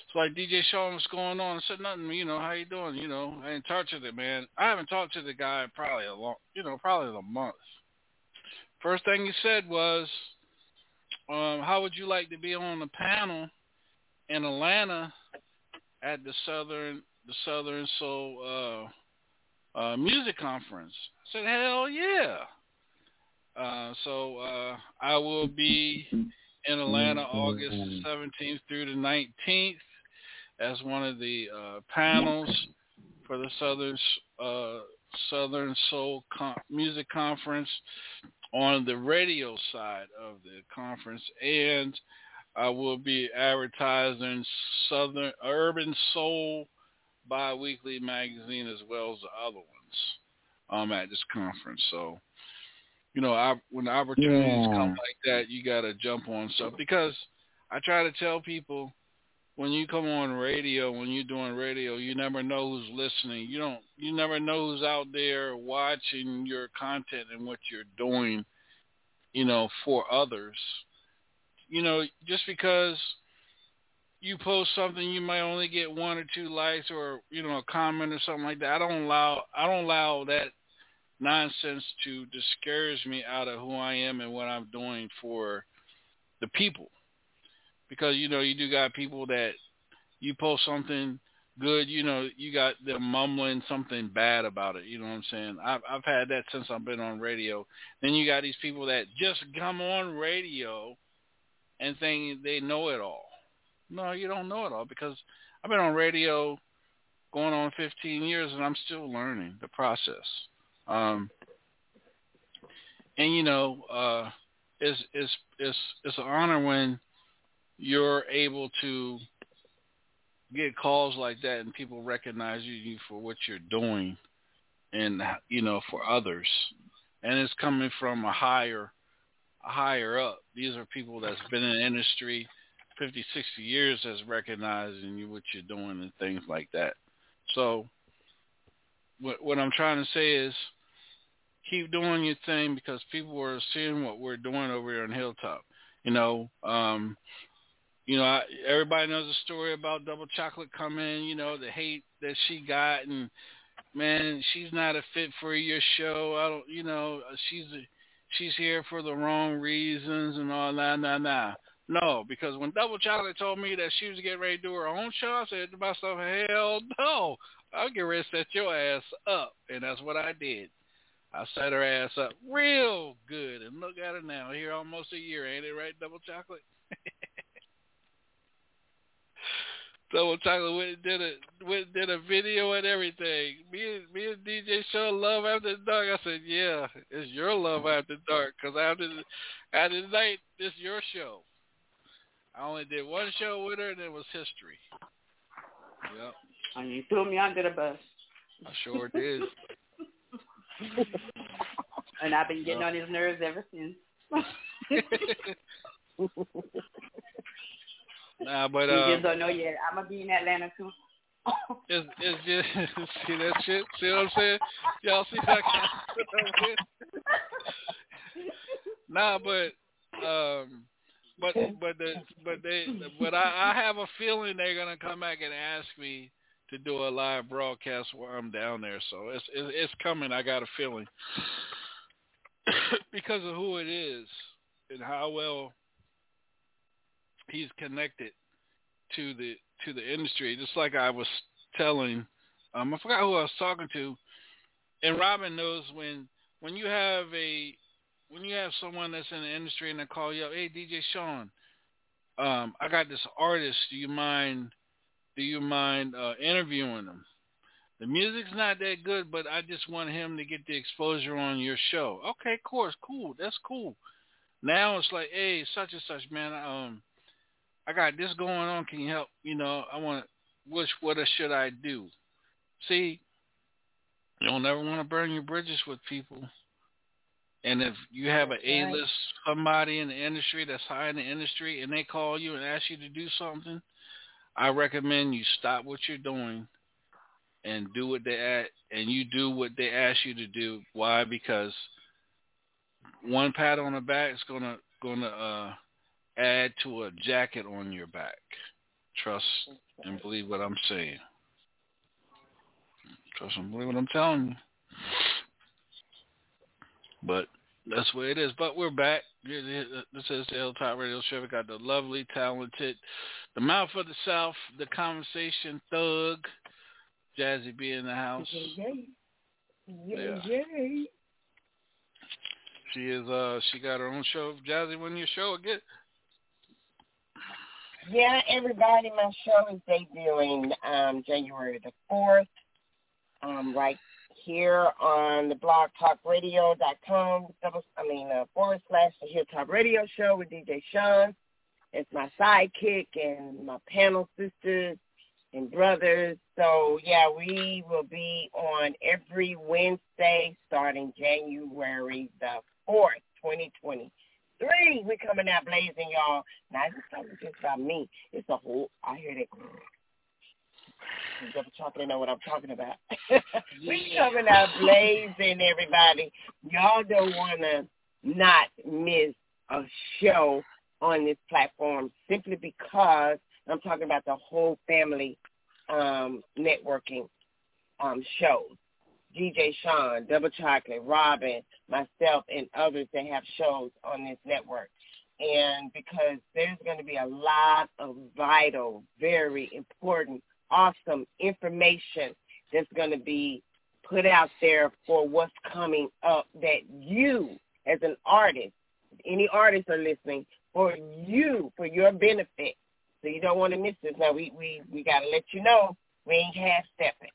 It's like DJ Sean, what's going on? I said nothing, you know, how you doing? You know, I ain't talked to the man. I haven't talked to the guy probably a long you know, probably a month. First thing he said was, um, how would you like to be on the panel in Atlanta at the Southern the Southern Soul uh uh, music conference. I said, hell yeah. Uh, so uh, I will be in Atlanta August 17th through the 19th as one of the uh, panels for the Southern uh, Southern Soul Con- Music Conference on the radio side of the conference, and I will be advertising Southern Urban Soul bi-weekly magazine as well as the other ones um, at this conference. So, you know, I, when opportunities Yeah. come like that, you got to jump on stuff because I try to tell people when you come on radio, when you're doing radio, you never know who's listening. You don't, you never know who's out there watching your content and what you're doing, you know, for others. You know, just because you post something, you might only get one or two likes or you know a comment or something like that. I don't allow I don't allow that nonsense to discourage me out of who I am and what I'm doing for the people. Because you know you do got people that you post something good, you know you got them mumbling something bad about it. You know what I'm saying? I've I've had that since I've been on radio. Then you got these people that just come on radio and think they know it all. No, you don't know it all because I've been on radio going on 15 years and I'm still learning the process. Um, and you know, uh, it's it's it's it's an honor when you're able to get calls like that and people recognize you for what you're doing and you know for others and it's coming from a higher higher up these are people that's been in the industry 50 60 years that's recognizing you what you're doing and things like that so what what i'm trying to say is keep doing your thing because people are seeing what we're doing over here on hilltop you know um you know, I, everybody knows the story about Double Chocolate coming. You know, the hate that she got, and man, she's not a fit for your show. I don't, you know, she's she's here for the wrong reasons and all that. Nah, nah, no, because when Double Chocolate told me that she was getting ready to do her own show, I said to myself, hell no, I'll get ready to set your ass up, and that's what I did. I set her ass up real good, and look at her now. Here almost a year, ain't it right, Double Chocolate? Double Chocolate went and did a went and did a video and everything. Me and me and DJ show Love After Dark. I said, yeah, it's your Love After Dark because after after night, it's your show. I only did one show with her, and it was history. Yep, And you threw me under the bus. I sure did. And I've been getting Yeah. on his nerves ever since. nah, but you uh, just don't know yet. I'm gonna be in Atlanta too. it's it's just see that shit. See what I'm saying? Y'all see that? kind of- nah, but um, but but the but they but I, I have a feeling they're gonna come back and ask me to do a live broadcast while I'm down there. So it's it's, coming. I got a feeling because of who it is and how well he's connected to the to the industry. Just like I was telling, um, I forgot who I was talking to, and Robin knows when when you have a when you have someone that's in the industry and they call you up, hey DJ Sean, um, I got this artist. Do you mind? Do you mind uh, interviewing them? The music's not that good, but I just want him to get the exposure on your show. Okay, of course, cool. That's cool. Now it's like, hey, such and such, man. Um, I got this going on. Can you help? You know, I want which what should I do? See, you don't ever want to burn your bridges with people. And if you have an A list somebody in the industry that's high in the industry and they call you and ask you to do something, I recommend you stop what you're doing and do what they ask, and you do what they ask you to do. Why? Because one pat on the back is gonna gonna uh, add to a jacket on your back. Trust and believe what I'm saying. Trust and believe what I'm telling you. But that's where it is. But we're back. This is the Hilltop Radio Show. We got the lovely, talented, the mouth of the South, the conversation thug, Jazzy B in the house. Yay. Yeah. Yay. She is. Uh, she got her own show. Jazzy, when your show again? Yeah, everybody, my show is debuting um, January the 4th, um, right here on the blog talkradio.com, double, I mean, uh, forward slash the Hilltop Radio Show with DJ Sean. It's my sidekick and my panel sisters and brothers. So, yeah, we will be on every Wednesday starting January the 4th, 2020 three. We coming out blazing, y'all. Now it's not just about me. It's a whole. I hear that. Double chocolate know what I'm talking about. we coming out blazing, everybody. Y'all don't want to not miss a show on this platform simply because I'm talking about the whole family um, networking um, shows. DJ Sean, Double Chocolate, Robin, myself, and others that have shows on this network. And because there's going to be a lot of vital, very important, awesome information that's going to be put out there for what's coming up that you, as an artist, any artists are listening, for you, for your benefit. So you don't want to miss this. Now, we, we, we got to let you know we ain't half-stepping.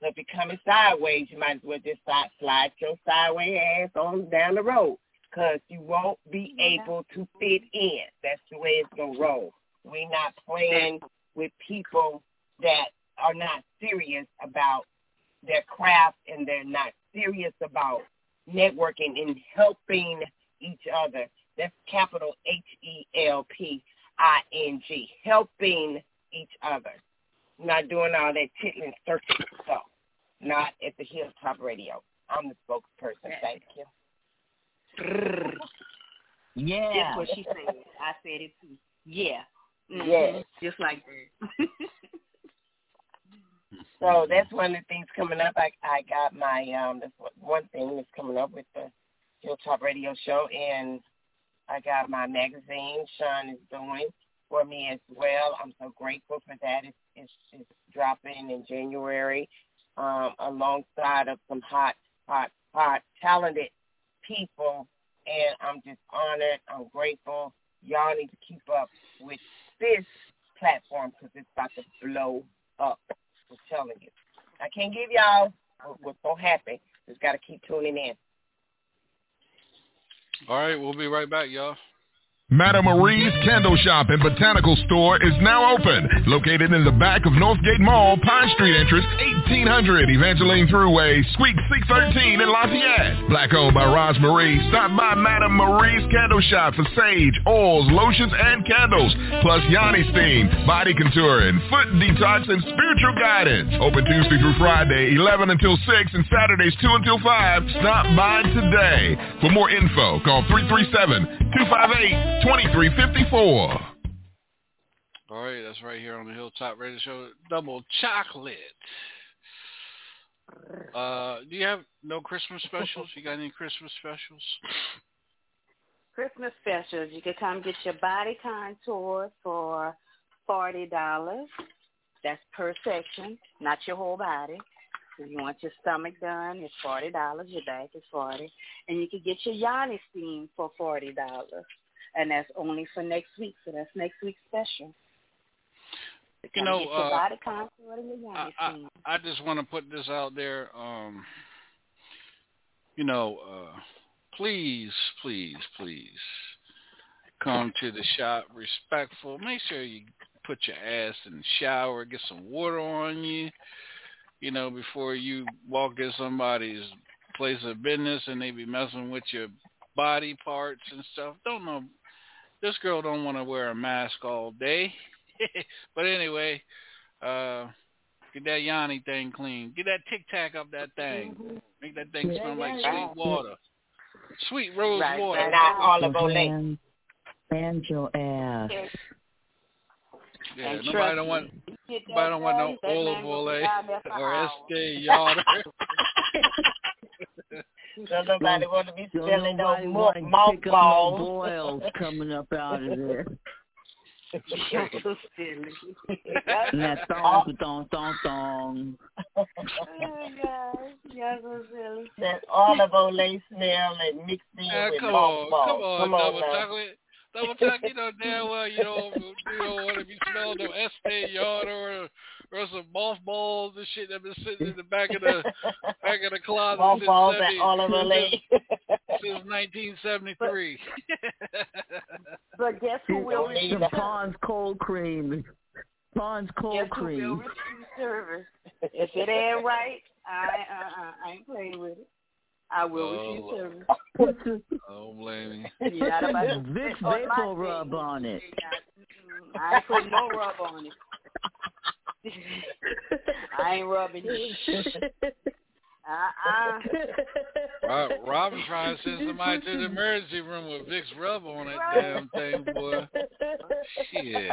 So if you're coming sideways, you might as well just slide, slide your sideways ass on down the road because you won't be able to fit in. That's the way it's going to roll. We're not playing with people that are not serious about their craft and they're not serious about networking and helping each other. That's capital H-E-L-P-I-N-G, helping each other. Not doing all that tittling circuit stuff not at the Hilltop Radio. I'm the spokesperson. Thank you. Yeah. That's what she said. I said it too. Yeah. Mm-hmm. Yes. Just like that. so that's one of the things coming up. I I got my um that's one thing that's coming up with the Hilltop Radio Show and I got my magazine Sean is doing for me as well. I'm so grateful for that. It's it's, it's dropping in January um, alongside of some hot, hot, hot, talented people. And I'm just honored. I'm grateful. Y'all need to keep up with this platform because it's about to blow up. Telling you. I can't give y'all what's so happy. Just got to keep tuning in. All right, we'll be right back, y'all. Madame Marie's Candle Shop and Botanical Store is now open. Located in the back of Northgate Mall, Pine Street entrance, 1800 Evangeline Thruway, Suite 13 in Lafayette. Black owned by Roz Marie. Stop by Madame Marie's Candle Shop for sage, oils, lotions, and candles. Plus Yoni Steam, body contouring, foot detox, and spiritual guidance. Open Tuesday through Friday, 11 until 6, and Saturdays 2 until 5. Stop by today. For more info, call 337-258-2354. All right, that's right here on the Hilltop Radio Show. Double chocolate. Uh, do you have no Christmas specials? You got any Christmas specials? Christmas specials. You can come get your body contour for forty dollars. That's per section, not your whole body. If you want your stomach done, it's forty dollars. Your back is forty, and you can get your yoni steam for forty dollars, and that's only for next week. So that's next week's special. You know, uh, body contour and I, I. I just want to put this out there. Um, you know, uh, please, please, please come to the shop respectful. Make sure you put your ass in the shower, get some water on you, you know, before you walk in somebody's place of business and they be messing with your body parts and stuff. Don't know. This girl don't want to wear a mask all day. but anyway, uh, get that yoni thing clean. Get that Tic Tac up that thing. Make that thing smell like sweet water. Sweet rose Right, water. and not olive Your oil. hands and your ass. Yeah, And nobody don't want me, you get nobody don't want no that thing, that olive oil be down there for or hours. Estee Lauder. Don't nobody want to be Don't smelling no nobody mo- want to pick up no mothballs. boils coming up out of there. You're so silly. And that thong, thong, thong, thong. oh, God. You're so silly. that olive oil smell and mixed in Yeah, with come on, come on, come on double now. chocolate. Double chocolate, you know damn well you don't you don't want to be smelling no Estee Lauder or or some mothballs and shit that been sitting in the back of the back of the closet Mothballs since, and olive oil. since 1973. But guess who will need receive Some. Pond's cold cream. Pond's cold Guess who will receive service? If it ain't right, I uh, uh, I ain't playing with it. I will Oh, receive What's the oh, blame me. You're not about to Vicks on my Vapor thing. rub on it. Mm, I ain't putting no rub on it. I ain't rubbing it. Uh-uh. Rob, Robin trying to send somebody to the emergency room with Vicks rub on that damn thing, boy. Shit.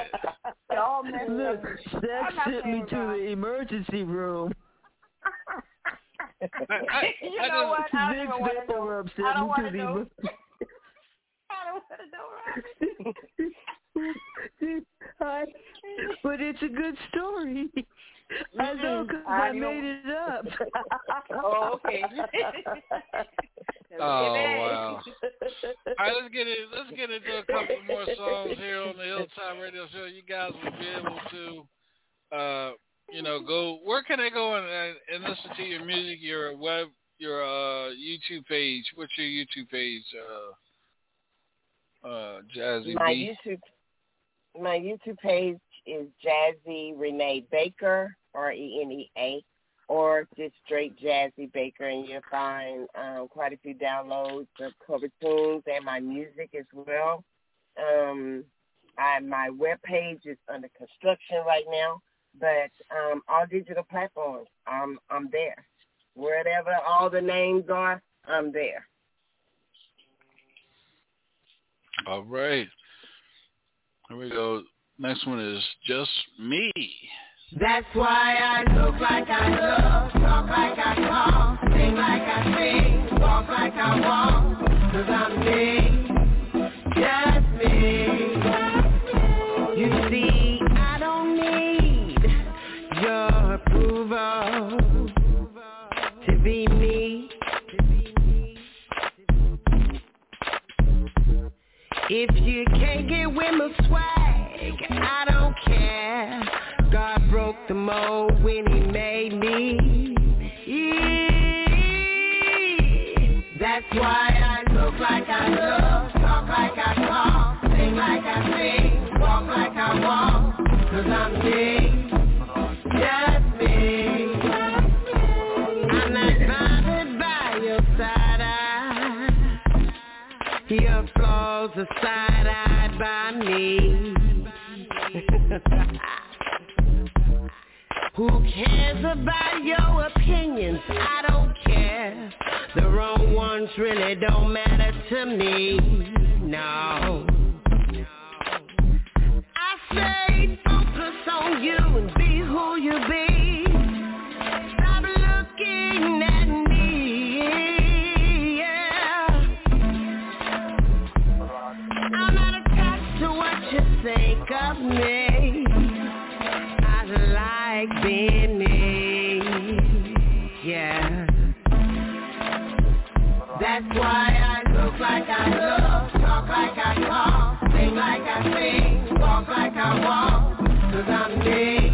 Y'all Look, up. Sex I'm not sent me to the emergency room. I, I, You know what? I don't even want to know. I don't want to to know. I don't want to know, I, but it's a good story. I know because I I, made it up. Oh, okay. oh wow. All right, let's get it. Let's get into a couple more songs here on the Hilltop Radio Show. You guys will be able to, uh, you know, go. Where can they go and, and- and listen to your music? Your web, your uh, YouTube page. What's your YouTube page? Uh, uh, Jazzy my B. YouTube my YouTube page is Jazzy Renee Baker, R E N E A, or just straight Jazzy Baker, and you'll find um, quite a few downloads of cover tunes and my music as well. Um, I, my web page is under construction right now, but um, all digital platforms, I'm I'm there. Wherever all the names are, I'm there. All right. Here we go. Next one is just me. That's why I look like I love, talk like I talk, sing like I sing, walk like I walk, cause I'm me, If you can't get with my swag, I don't care. God broke the mold when he made me. Yeah. That's why I look like I love, talk like I talk, sing like I sing, walk like I walk, cause I'm me, just girls are side-eyed by me. Who cares about your opinions? I don't care. The wrong ones really don't matter to me. No. I say focus on you and be who you be. I walk, cause I'm dead.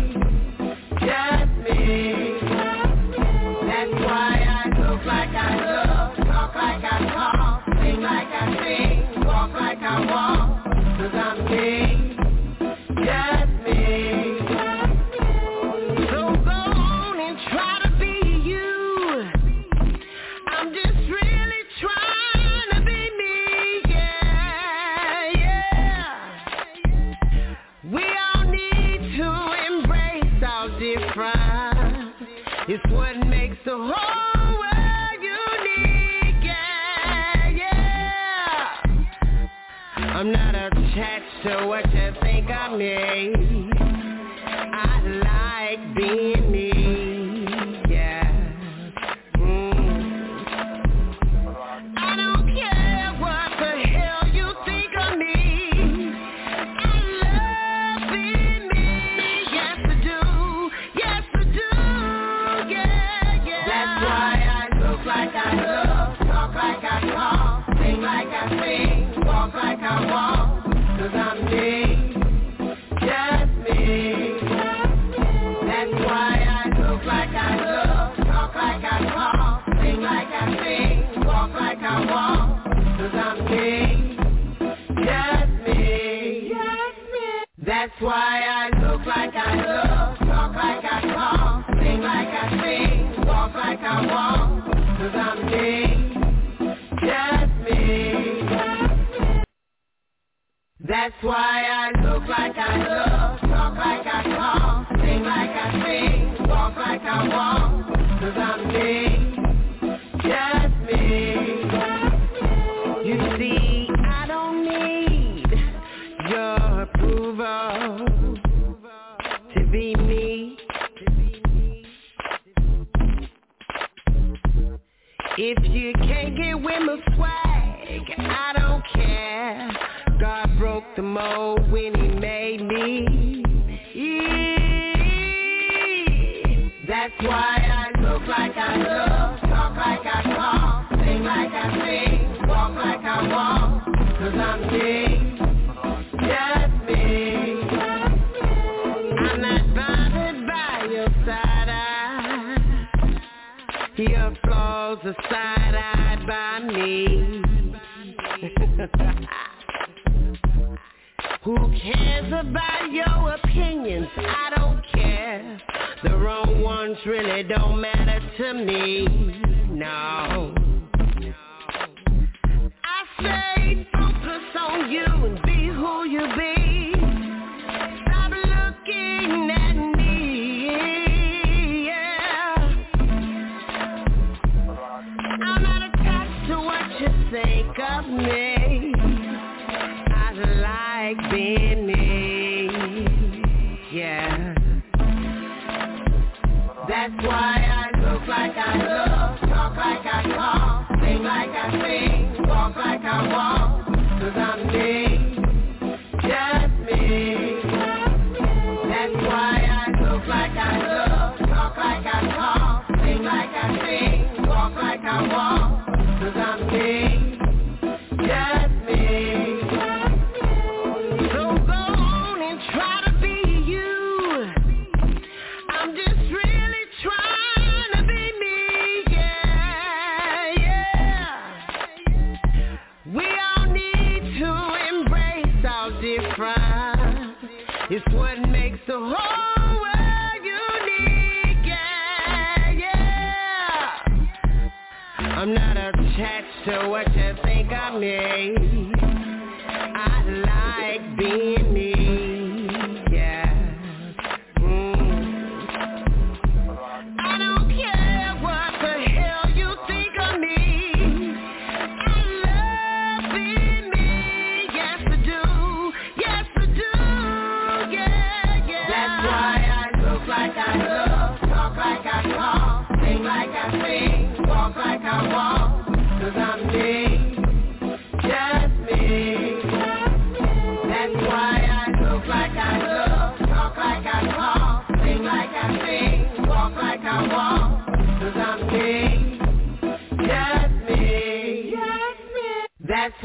I'm not attached to what you think I need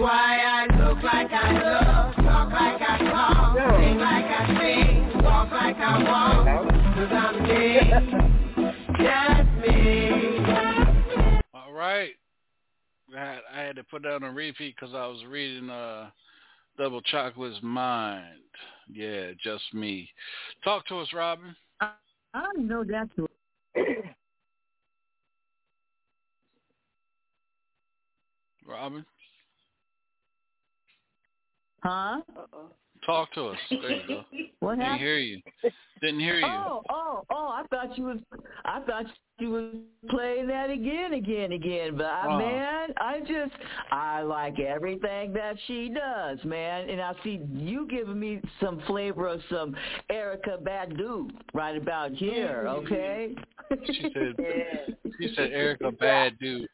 I look like I look, talk like I talk, sing like I sing, walk like I walk, cause I'm me, just me. All right. I had, I had to put that on a repeat because I was reading uh, Double Chocolate's Mind. Yeah, just me. Talk to us, Robin. I know that's Robin, Huh? talk to us. There you go. What Didn't happened? hear you. Didn't hear you. Oh, oh, oh! I thought you was, I thought you was playing that again, again, again. But I, Oh. man, I just, I like everything that she does, man. And I see you giving me some flavor of some Erykah Badu right about here, mm-hmm. okay? She said, she said Erica bad dude.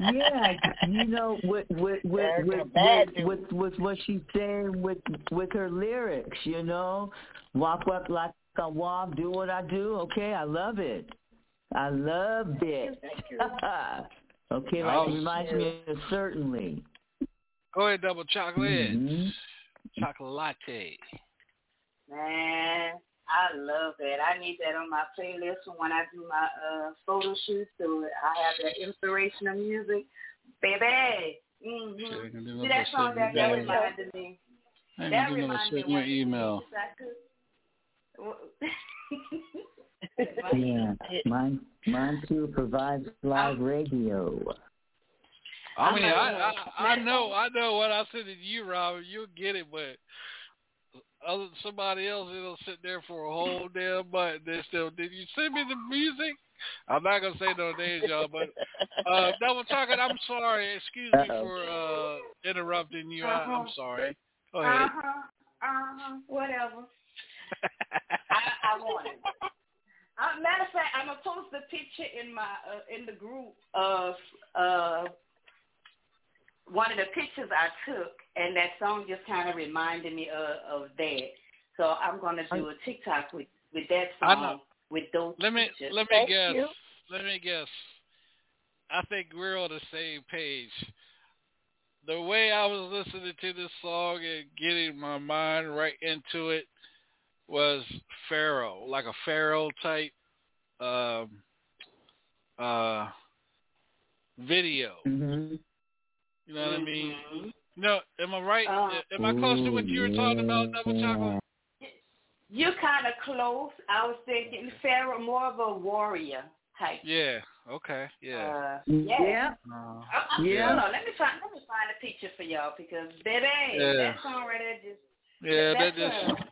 Yeah, you know, with with with Erykah with, Badu. with, with with what she's saying with with her lyrics, you know, walk up like I walk, do what I do. Okay, I love it. I love it. okay, like Oh, it reminds me of certainly. Go ahead, double chocolate. Mhm. Chocolate. Man, I love that. I need that on my playlist for when I do my uh photo shoots. So I have that inspirational music, baby. Mm-hmm. Sure, you See that song that, that seven. reminded me. Hey, that you can do reminded me seven, your email. Yeah, mine mine too provides live radio. I mean, I, I I know I know what I said to you, Robert. You'll get it, but other somebody else, it'll sit there for a whole damn month. They still, did you send me the music? I'm not gonna say no names, y'all, but uh, double talking. I'm sorry. Excuse me for uh interrupting you. I, I'm Uh-huh. sorry. Go ahead. Uh huh. Uh huh. Whatever. I, I want it. Uh, matter of fact, I'm gonna post a picture in my uh, in the group of uh one of the pictures I took, and that song just kind of reminded me of, of that. So I'm gonna do a TikTok with with that song know. with those Let me pictures. let me guess. Let me guess. I think we're on the same page. The way I was listening to this song and getting my mind right into it was Pharaoh, like a Pharaoh type um uh video. Mm-hmm. You know what I mean? No, am I right? Uh, am I close to what you were talking about, double chocolate? You're kind of close. I was thinking Pharaoh, more of a warrior type. Yeah. Okay. Yeah. Uh, yeah. Yeah. Uh, I, I, Yeah. Hold on, let me find let me find a picture for y'all because baby, Yeah. that song right there just yeah. That that's just.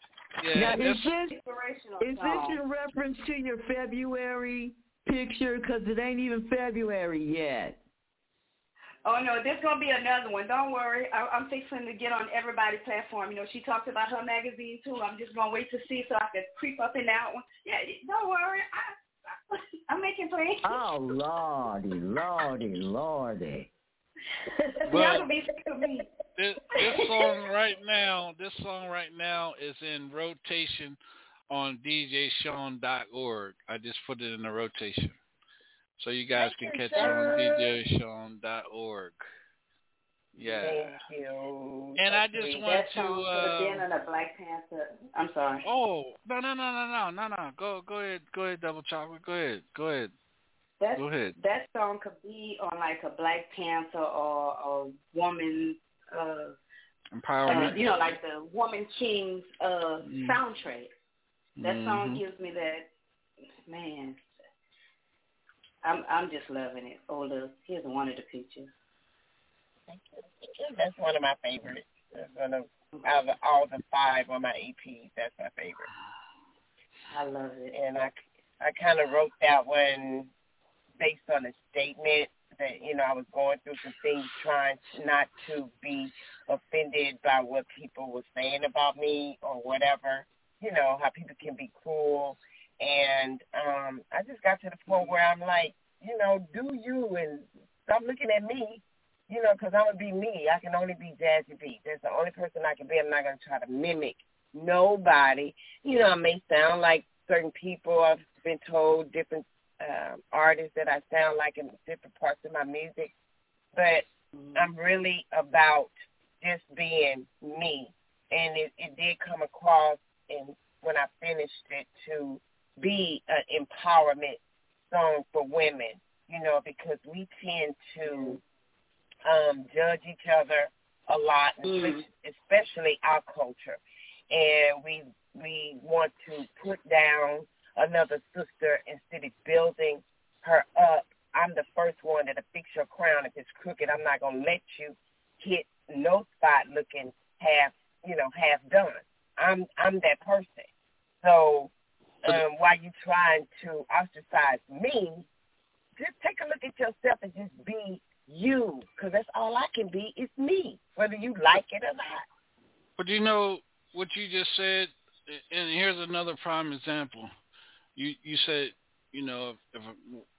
Yeah. now, is this inspirational is song. this in reference to your February picture? Because it ain't even February yet. Oh no, there's gonna be another one. Don't worry. I, I'm fixing to get on everybody's platform. You know, she talked about her magazine too. I'm just gonna wait to see so I can creep up in that one. Yeah, don't worry. I, I, I'm making plans. Oh lordy, lordy, lordy. Well- Y'all be sick of this, this song right now, this song right now is in rotation on DJSean.org. I just put it in the rotation, so you guys can catch it on DJSean.org. Yeah, Thank you. and I just Sweet. want That to. song could have been Uh, on a Black Panther. I'm sorry. oh no no no no no no no! Go go ahead go ahead double chocolate. Go ahead go ahead That go ahead. that song could be on like a Black Panther or a woman. Uh, uh, Empowerment. you know, like the Woman King's uh, Mm. soundtrack. That song Mhm. gives me that man. I'm I'm just loving it. Oh look, here's one of the pictures. Thank you. That's one of my favorites. That's one of out of all the five on my EPs. That's my favorite. I love it. And I, I kind of wrote that one based on a statement that you know I was going through some things, trying not to be offended by what people were saying about me or whatever. You know how people can be cruel, and um I just got to the point where I'm like, you know, do you and stop looking at me. You know, because I'm gonna be me. I can only be Jazzy B. That's the only person I can be. I'm not gonna try to mimic nobody. You know, I may sound like certain people. I've been told different um, artists that I sound like in different parts of my music, but I'm really about just being me, and it, it did come across, and when I finished it, to be an empowerment song for women. You know, because we tend to um, judge each other a lot, Mhm. especially our culture, and we we want to put down another sister instead of building her up. I'm the first one that'll fix your crown if it's crooked. I'm not gonna let you hit no spot looking half, you know, half done. I'm I'm that person. So um, while you trying to ostracize me, just take a look at yourself and just be you, because that's all I can be is me, whether you like it or not. But you know what you just said, and here's another prime example. You you said you know if, if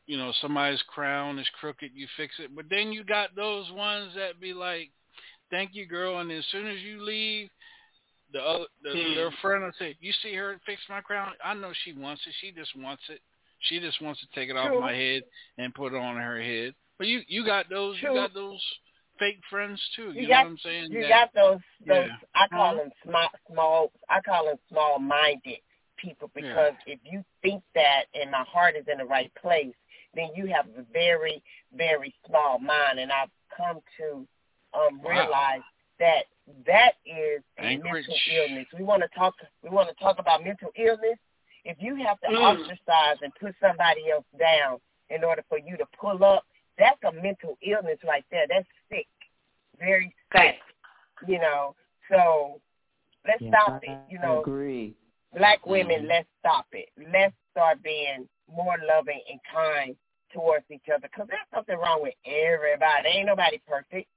you know somebody's crown is crooked, you fix it. But then you got those ones that be like, "Thank you, girl," and as soon as you leave, the other the, Hmm. their friend will say, "You see her fix my crown? I know she wants it. She just wants it. She just wants to take it off True. my head and put it on her head." But you you got those True. you got those fake friends too. You, You know got what I'm saying? you That- got those those Yeah. I call Mhm. them small small I call them small minded people because if you think that and my heart is in the right place, then you have a very very small mind, and I've come to um, Wow. realize that that is a Anchorage. mental illness. We want to talk we want to talk about mental illness. If you have to Mm. ostracize and put somebody else down in order for you to pull up, that's a mental illness right there. That's sick. Very sick. You know. So let's Yeah, stop I it. You know, agree. black women, Mhm. let's stop it. Let's start being more loving and kind towards each other because there's something wrong with everybody. Ain't nobody perfect.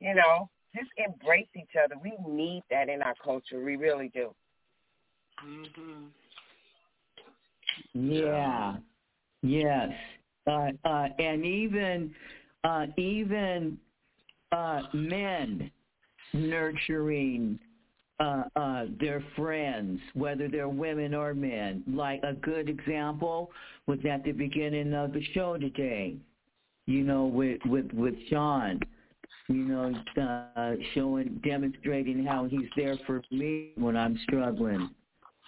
You know, just embrace each other. We need that in our culture. We really do. Mm-hmm. Yeah. Yes. Uh, uh, and even uh, even uh, men nurturing uh, uh, their friends, whether they're women or men. Like a good example was at the beginning of the show today. You know, with with with Sean. You know, uh, showing demonstrating how he's there for me when I'm struggling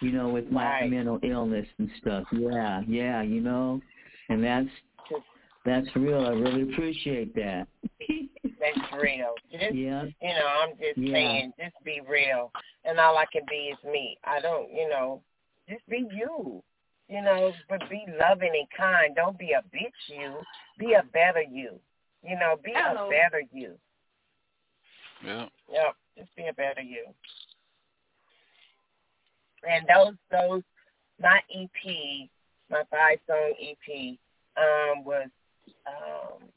you know, with my Right. mental illness and stuff. Yeah, yeah, you know, and that's that's real. I really appreciate that. That's real. Just, Yeah. You know, I'm just Yeah. saying, just be real. And all I can be is me. I don't, you know, just be you. You know, but be loving and kind. Don't be a bitch you. Be a better you. You know, be Hello. a better you. Yeah. Yep, just be a better you. And those those my EP, my five song EP, um, was um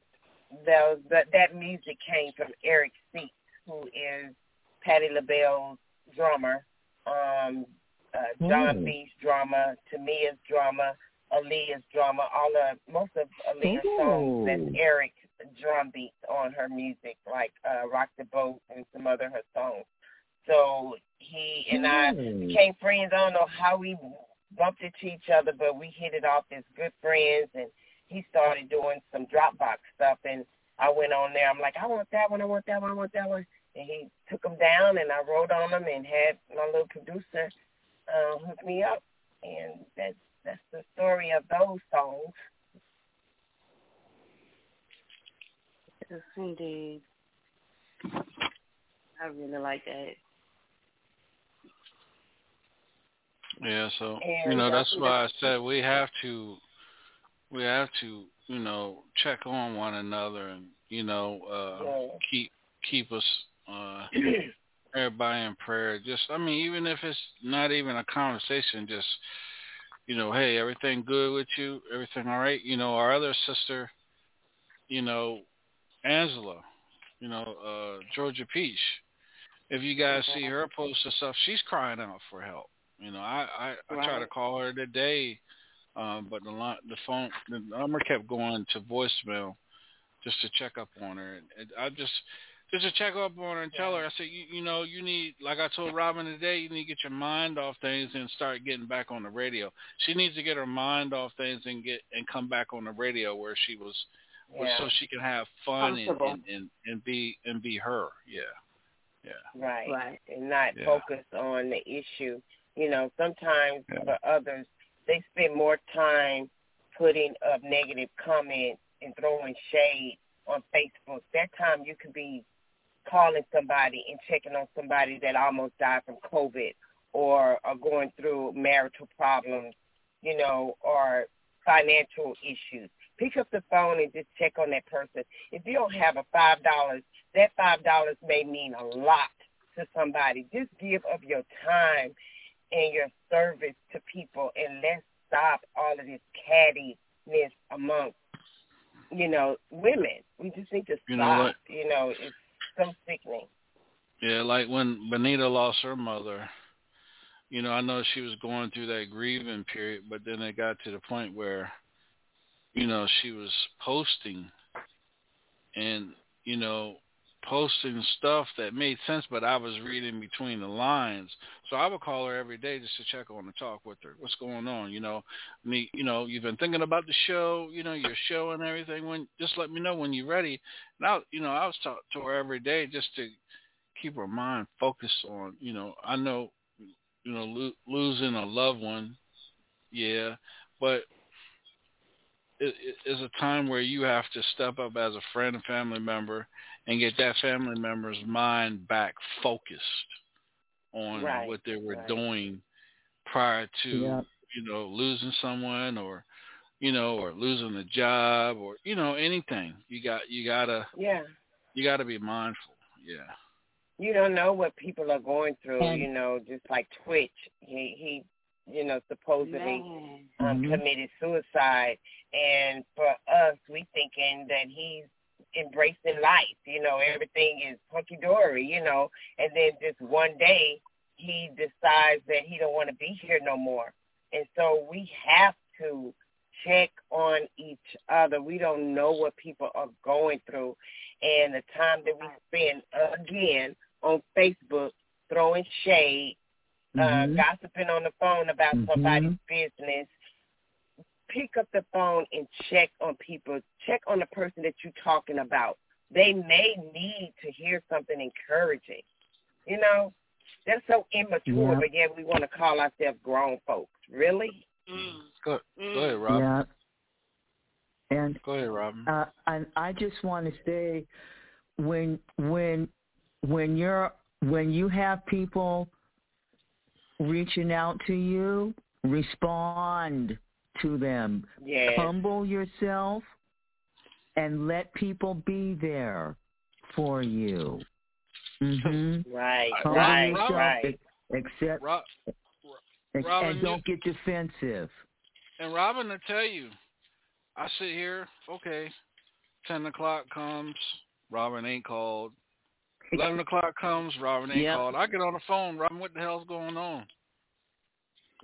those that that music came from Eric Seats, who is Patti LaBelle's drummer, um, uh, John Oh. B's drummer, Tamia's drummer, Aaliyah's drummer, all of most of Aaliyah's songs. That's. Eric drum beats on her music, like uh, Rock the Boat and some other her songs. So he and I Oh. became friends. I don't know how we bumped into each other, but we hit it off as good friends. And he started doing some Dropbox stuff, and I went on there. I'm like, I want that one, I want that one, I want that one. And he took them down, and I wrote on them, and had my little producer uh, hook me up, and that's that's the story of those songs. Yes, indeed. I really like that. Yeah, so And you know that's why I said we have to, we have to, you know, check on one another and you know uh Yeah. keep keep us uh everybody in prayer. Just I mean, even if it's not even a conversation, just you know, hey, everything good with you? Everything all right? You know, our other sister, you know, Angela, you know, uh Georgia Peach. If you guys see her post and stuff, she's crying out for help. You know, I I, I tried to call her today, um, but the line, the phone, the number kept going to voicemail, just to check up on her. And and I just just to check up on her and tell her, I said, you, you know, you need, like I told Robin today, you need to get your mind off things and start getting back on the radio. She needs to get her mind off things and get and come back on the radio where she was Yeah. so she can have fun and, and, and, and be and be her. Yeah. Yeah. Right. Right. And not Yeah. focus on the issue. You know, sometimes for others, they spend more time putting up negative comments and throwing shade on Facebook. That time you could be calling somebody and checking on somebody that almost died from COVID or are going through marital problems, you know, or financial issues. Pick up the phone and just check on that person. If you don't have a five dollars, that five dollars may mean a lot to somebody. Just give up your time and your service to people and let's stop all of this cattiness amongst, you know, women. We just need to stop. You know what? You know, it's so sickening. Yeah, like when Benita lost her mother, you know, I know she was going through that grieving period, but then it got to the point where, you know, she was posting and, you know, posting stuff that made sense, but I was reading between the lines. So I would call her every day just to check on and talk with her. What's going on? You know, me, you know, you've been thinking about the show, you know, your show and everything. When just let me know when you're ready. And I, you know, I was talking to her every day just to keep her mind focused on, you know, I know, you know, lo- losing a loved one, yeah, but is a time where you have to step up as a friend and family member and get that family member's mind back focused on Right, what they were right. doing prior to, Yeah. you know, losing someone or, you know, or losing a job or, you know, anything. You got, you gotta, Yeah. you gotta be mindful. Yeah. you don't know what people are going through. And- you know, just like Twitch, he he, you know, supposedly Man. um, Mhm. committed suicide, and for us, we thinking that he's embracing life. You know, everything is hunky dory. You know, and then just one day he decides that he don't want to be here no more, and so we have to check on each other. We don't know what people are going through, and the time that we spend again on Facebook throwing shade, uh, Mhm. gossiping on the phone about Mhm. somebody's business. Pick up the phone and check on people. Check on the person that you're talking about. They may need to hear something encouraging. You know, that's so immature, Yeah. but yet we want to call ourselves grown folks. Really? Go, go ahead, Rob. Yeah. And Go ahead, Robin. uh, and I just want to say, when when when you're when you have people reaching out to you, respond to them. Yes. Humble yourself and let people be there for you. hmm Right, Humble right, yourself. right. Accept Rob, Robin, and don't get defensive. And Robin, to tell you, I sit here, okay, 10 o'clock comes, Robin ain't called. 11 o'clock comes, Robin ain't Yep. called. I get on the phone, Robin, what the hell's going on?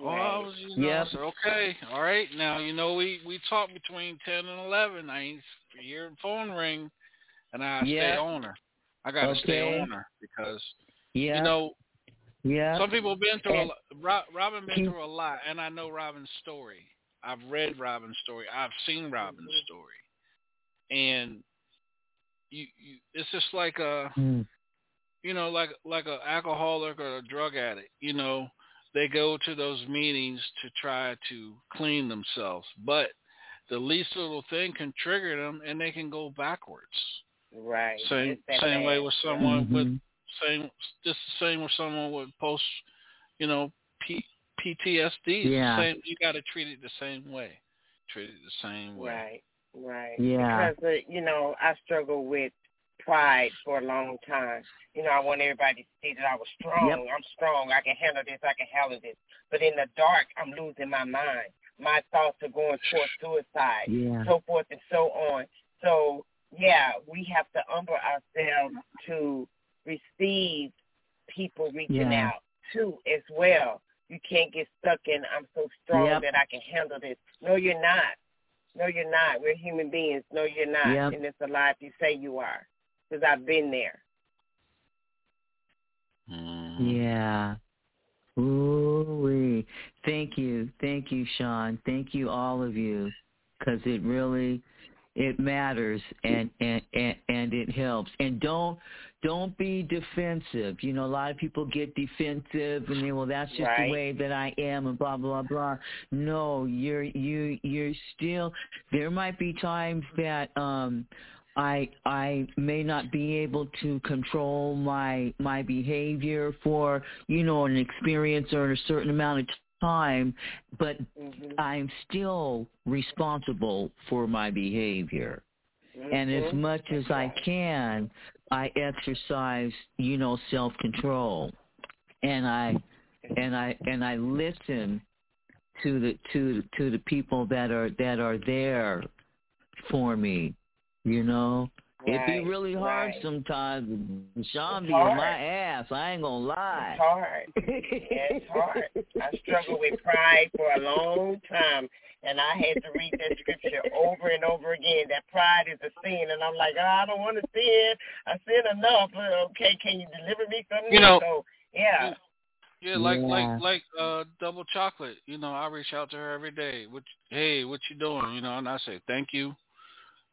Oh, I you know, I Yep. said, okay, all right. Now, you know, we, we talk between 10 and 11. I ain't hear the phone ring, and I stay on her. I got to stay on her because, Yeah. you know, yeah. some people have been through a lot. Ro- Robin been through a lot, and I know Robin's story. I've read Robin's story. I've seen Robin's story, and you, you it's just like a, Mm. you know, like like a alcoholic or a drug addict. You know, they go to those meetings to try to clean themselves, but the least little thing can trigger them, and they can go backwards. Right. Same It's that same way with someone with Mhm. same just the same with someone with post you know P, PTSD. Yeah. Same, you got to treat it the same way. Treat it the same way. Right, right. Yeah. Because uh, you know, I struggle with pride for a long time. You know, I want everybody to see that I was strong. Yep. I'm strong. I can handle this. I can handle this. But in the dark, I'm losing my mind. My thoughts are going towards suicide, Yeah. so forth and so on. So yeah, we have to humble ourselves to receive people reaching Yeah. out too as well. You can't get stuck in I'm so strong Yep. that I can handle this. No, you're not. No, you're not. We're human beings. No, you're not. Yep. And it's a lie if you say you are. Because I've been there. Mm-hmm. Yeah. Ooh-wee. thank you, thank you, Sean. Thank you, all of you, because it really, it matters and and and, and it helps and don't don't be defensive you know a lot of people get defensive and they well that's just Right. the way that i am and blah blah blah no you're you you're still there might be times that um I I may not be able to control my my behavior for you know an experience or a certain amount of time, but I'm still responsible for my behavior. And as Mhm. much as I can, I exercise, you know, self-control. And I and I and I listen to the to to the people that are that are there for me, you know. It'd be really hard right. sometimes. Sean It's be on hard. my ass. I ain't gonna lie. It's hard. It's hard. I struggled with pride for a long time, and I had to read that scripture over and over again. That pride is a sin, and I'm like, oh, I don't want to sin. I sin enough. Uh, Okay, can you deliver me from this? You know- so yeah, Yeah, like Yeah. like like uh double chocolate. You know, I reach out to her every day. What hey, what you doing? You know, and I say thank you.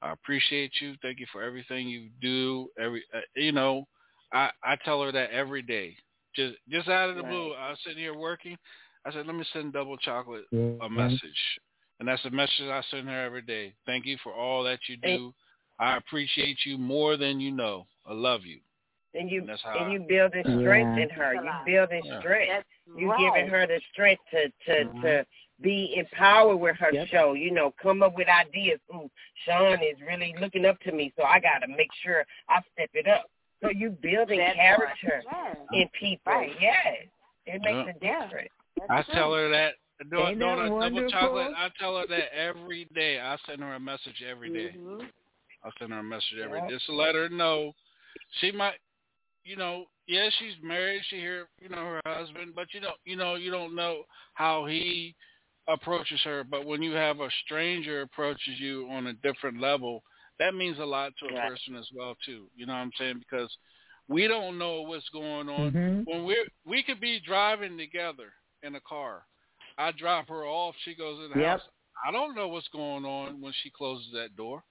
I appreciate you. Thank you for everything you do. Every uh, you know, I I tell her that every day. Just just out of the Right. blue, I was sitting here working. I said, let me send double chocolate Yeah. a message, and that's the message I send her every day. Thank you for all that you do. I appreciate you more than you know. I love you. and you That's how and I- you building strength Yeah. in her. You building Yeah. strength. That's You right. giving her the strength to to Mhm. to be empowered with her Yep. show. You know, come up with ideas. Ooh, Sean is really looking up to me, so I got to make sure I step it up. So you building That character part. in people. Right. Yes, it makes Yeah. a difference. That's I true. tell her that. Doing, Ain't doing that double wonderful? chocolate. I tell her that every day. I send her a message every day. Mhm. I send her a message every Yeah. day just to let her know she might, you know, yeah, she's married. She hear, you know, her husband, but you don't, you know, you don't know how he approaches her. But when you have a stranger approaches you on a different level, that means a lot to a Right. person as well too. You know what I'm saying? Because we don't know what's going on Mhm. when we are we could be driving together in a car. I drop her off. She goes in the Yep. house. I don't know what's going on when she closes that door.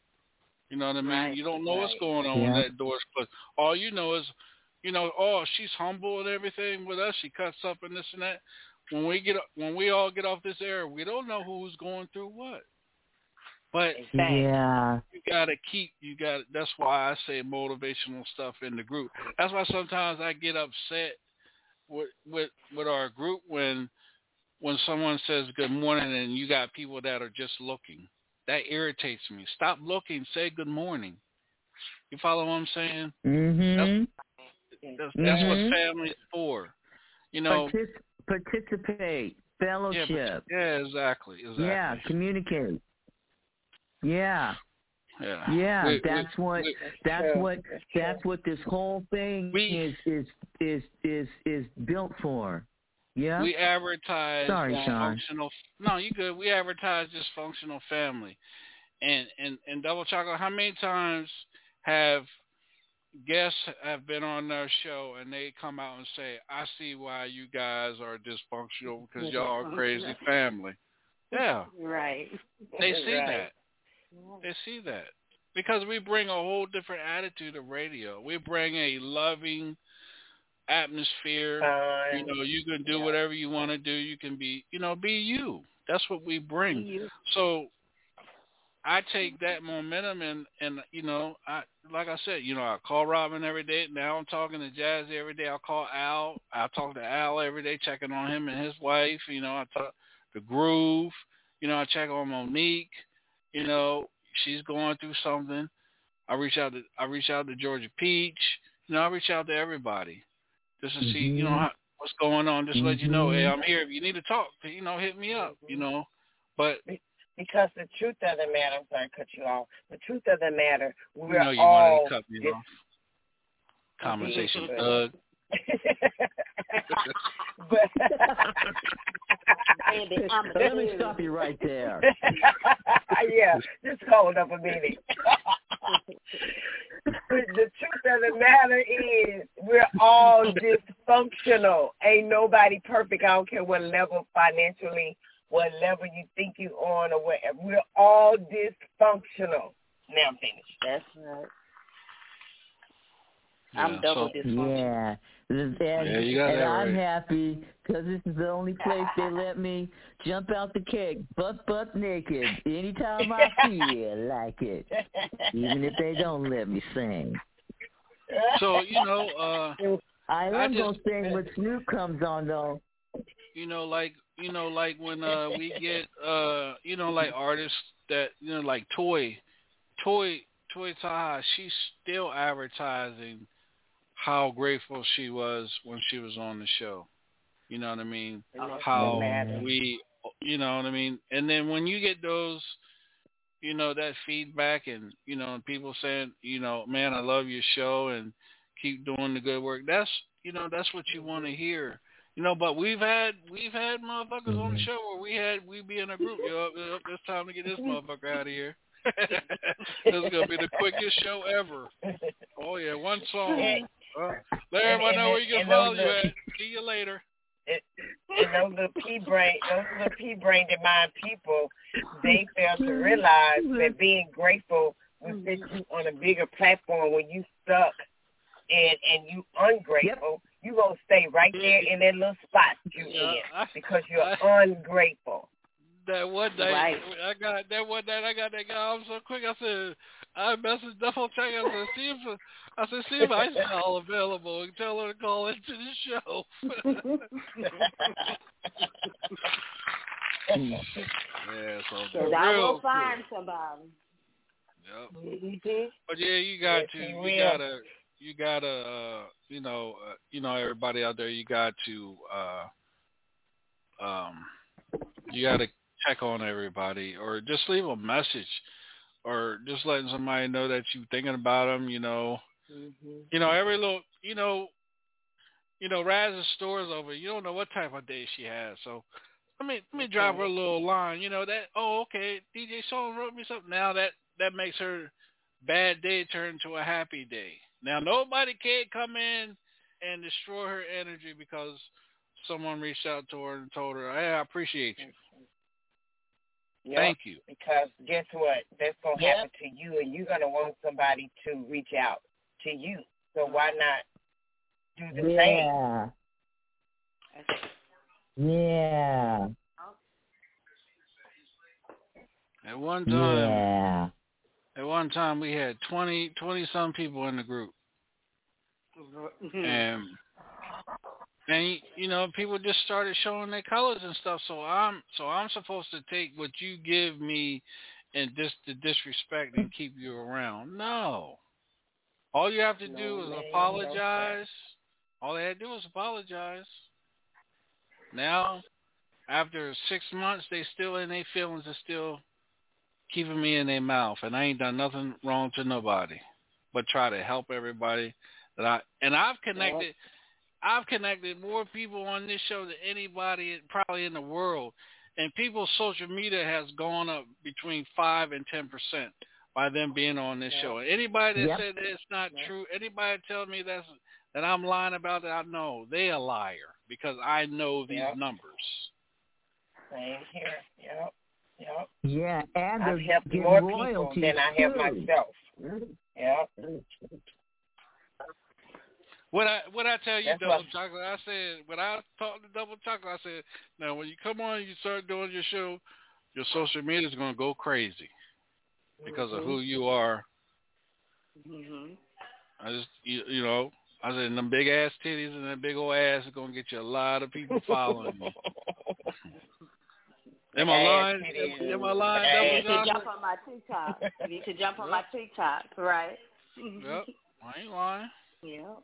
You know what I mean? Right, You don't know what's going on when Yeah. that door's closed. All you know is, you know, oh, she's humble and everything with us. She cuts up and this and that. When we get when we all get off this air, we don't know who's going through what. But Yeah. you gotta keep you got that's why I say motivational stuff in the group. That's why sometimes I get upset with with with our group when when someone says good morning and you got people that are just looking. That irritates me. Stop looking, say good morning. You follow what I'm saying? Mm-hmm. That's, that's Mhm. what family's for. You know, Partic- participate, yeah, fellowship. but- yeah, exactly, exactly. Yeah, communicate. Yeah, yeah. yeah. We- we- that's what. we- That's True. what. That's what this whole thing We- is is is is is built for. Yeah. We advertise Sorry, Sean. dysfunctional. No, you good. We advertise dysfunctional family, and and and double chocolate. How many times have guests have been on their show and they come out and say, "I see why you guys are dysfunctional because y'all are a crazy family." Yeah, Right. they see Right. that. They see that because we bring a whole different attitude to radio. We bring a loving atmosphere. Fun. You know, you can do Yeah. whatever you want to do. You can be, you know, be you. That's what we bring. You. So I take that momentum and and you know, I like I said, you know, I call Robin every day. Now I'm talking to Jazzy every day. I'll call Al. I talk to Al every day, checking on him and his wife. You know, I talk to Groove. You know, I check on Monique. You know, she's going through something. I reach out to I reach out to Georgia Peach. You know, I reach out to everybody just to see, you know, Mhm. how, what's going on. Just to let you know, hey, Mhm. I'm here. If you need to talk, you know, hit me up. You know, but Because the truth of the matter, I'm sorry to cut you off. The truth of the matter, we're know you all wanted to cut me dis- off. Conversation, Yeah. Doug. but Baby, I'm a Let me stop you right there. yeah, just hold up a minute. the truth of the matter is we're all dysfunctional. Ain't nobody perfect. I don't care what level financially, what level you think you're on or whatever. We're all dysfunctional. Now I'm finished. That's right. I'm Yeah, double so- dysfunctional. Yeah. And, Yeah, you got and that I'm right. happy because this is the only place they let me jump out the cake butt butt naked anytime I feel like it, even if they don't let me sing. So you know, uh, I am I gonna sing when Snoop comes on though. you know, like you know, like when uh we get uh you know, like artists that you know, like Toy, Toy, Toy Taha, she's still advertising how grateful she was when she was on the show. You know what I mean? How we, you know what I mean? And then when you get those, you know, that feedback and you know, and people saying, you know, man, I love your show and keep doing the good work. That's you know, that's what you want to hear. You know, but we've had we've had motherfuckers on the show where we had we be in a group. Yo, yo, it's time to get this motherfucker out of here. this is gonna be the quickest show ever. Oh yeah, one song. Uh, let everybody know where you can And- and follow you at. See you later. and those little pea brain, those little pea brained mind people, they fail to realize that being grateful will set you on a bigger platform when you stuck and and you ungrateful. You gonna stay right there in that little spot you Yeah, in I- because you're ungrateful. That one day, Right. I got that one night. I got that guy. I'm so quick. I said, I messaged Duffel Check. I said, see if I said, see if Ice call available and tell her to call into the show. yeah, so for I real will find somebody. Yep. But yeah, you got Yes, to, he you gotta, you gotta, uh, you know, uh, you know, everybody out there, you got to, uh, um, you got to check on everybody, or just leave a message, or just letting somebody know that you're thinking about them. You know, you know, every little, you know, you know, Raz's store's over. You don't know what type of day she has, so let me let me drop her a little line. You know that. Oh, okay. DJ Sean wrote me something. Now that that makes her bad day turn to a happy day. Now nobody can come in and destroy her energy because someone reached out to her and told her, "Hey, I appreciate you. Yep. Thank you." Because guess what? That's gonna Yep. happen to you, and you're gonna want somebody to reach out to you. So why not do the same? Yeah. Yeah. At one time, Yeah. At one time we had 20, 20 some people in the group, mm-hmm. and and you know people just started showing their colors and stuff. So I'm so I'm supposed to take what you give me and dis the disrespect and keep you around. No, all you have to do is ma'am, no, apologize. all they had to do was apologize. Now, after six months, they still in their feelings and still keeping me in their mouth, and I ain't done nothing wrong to nobody, but try to help everybody that I and I've connected. I've connected more people on this show than anybody probably in the world, and people's social media has gone up between five and ten percent by them being on this show. Anybody that Yep. said that it's not true, anybody tell me that's that I'm lying about it, I know they a liar because I know these Yep. numbers. Same here. Yep. Yep. Yeah, and I've helped more people than I have too. myself. Yep. What I what I tell you, That's double what- chocolate. I said when I talked to double chocolate, I said, now when you come on, and you start doing your show, your social media is going to go crazy because of who you are. Mm-hmm. I just you, you know, I said them big ass titties and that big old ass is going to get you a lot of people following you. Am I Ass lying? titties. Am I lying? You Double need to jump on my TikTok. You need to jump on my TikTok, right? Yep, I ain't lying. Yep.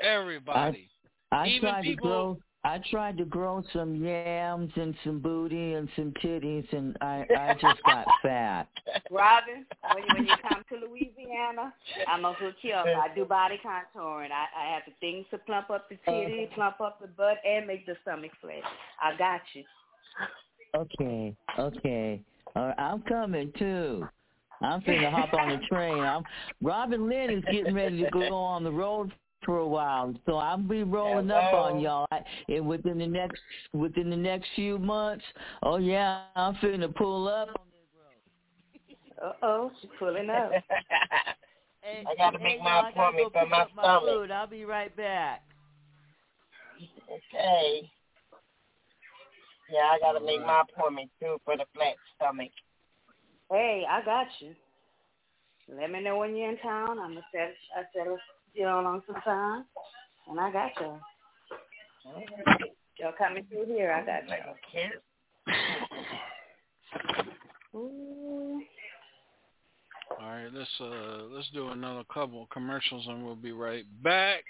Everybody. I Even tried people- to grow. I tried to grow some yams and some booty and some titties, and I I just got fat. Robin, when you, when you come to Louisiana, I'm gonna hook you up. I do body contouring. I, I have the things to plump up the titty, plump up the butt, and make the stomach flat. I got you. Okay, okay. All right, I'm coming too. I'm finna hop on the train. I'm Robin Lynn is getting ready to go on the road for a while, so I'll be rolling up on y'all. I, and within the next within the next few months, oh yeah, I'm finna pull up. Uh oh, she's pulling up. Hey, I gotta make my appointment go for my up my stomach. food. I'll be right back. Okay. Yeah, I gotta make my appointment too for the flat stomach. Hey, I got you. Let me know when you're in town. I'm gonna set I set a deal on some time, and I got you. Y'all coming through here? I got you. Ooh. All right, let's uh let's do another couple of commercials and we'll be right back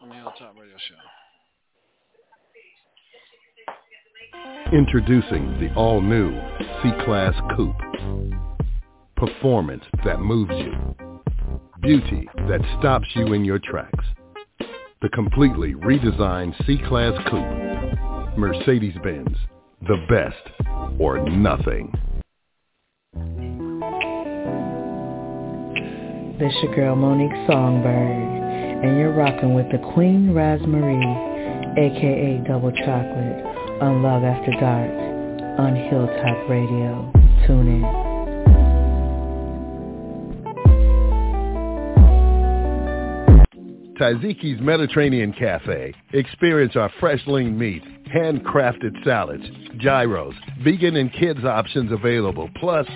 on the Hilltop Radio Show. Introducing the all-new C-Class Coupe. Performance that moves you. Beauty that stops you in your tracks. The completely redesigned C-Class Coupe. Mercedes-Benz. The best or nothing. This your girl Monique Songbird, and you're rocking with the Queen Raspberry, aka Double Chocolate, on Love After Dark, on Hilltop Radio. Tune in. Taziki's Mediterranean Cafe. Experience our fresh lean meat, handcrafted salads, gyros, vegan and kids options available, plus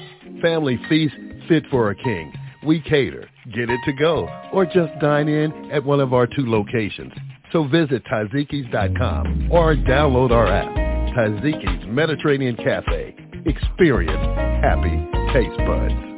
family feast fit for a king. We cater, get it to go, or just dine in at one of our two locations. So visit Tazikis.com or download our app. Taziki's Mediterranean Cafe. Experience happy taste buds.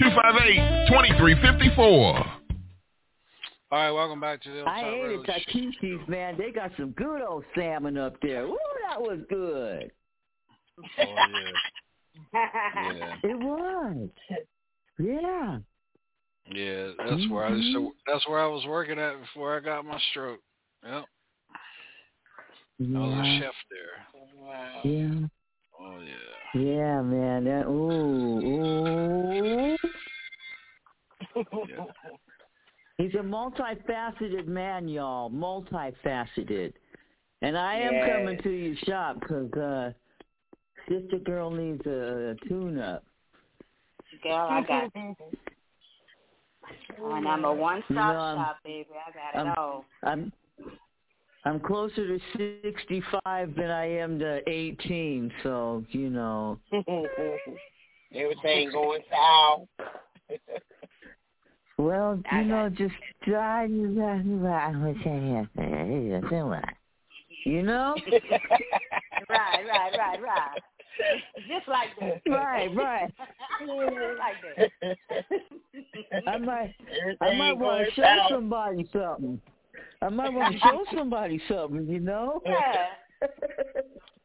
258 2354. All right, welcome back to the Hilltop I ate Radio at Show. Taziki's, man. They got some good old salmon up there. Ooh, that was good. Oh yeah, yeah, It was. Yeah. yeah. That's where I so mm-hmm. that's where I was working at before I got my stroke. Yep, I was a chef there. Yeah. Yeah. Yeah, man. That, ooh, ooh. He's a multifaceted man, y'all. Multifaceted. And I am Yes. coming to your shop 'cause uh, Sister Girl needs a, a tune-up. Girl, I got you. And I'm a one-stop You know, I'm- shop, baby. I got it I'm- all. I'm I'm closer to 65 than I am to 18, so, you know. Everything going south. Well, you know, just try you know? right, right, right, right. Just like that. Right, right. like that. I might I might want to show somebody something. I might want to show somebody something, you know? Yeah.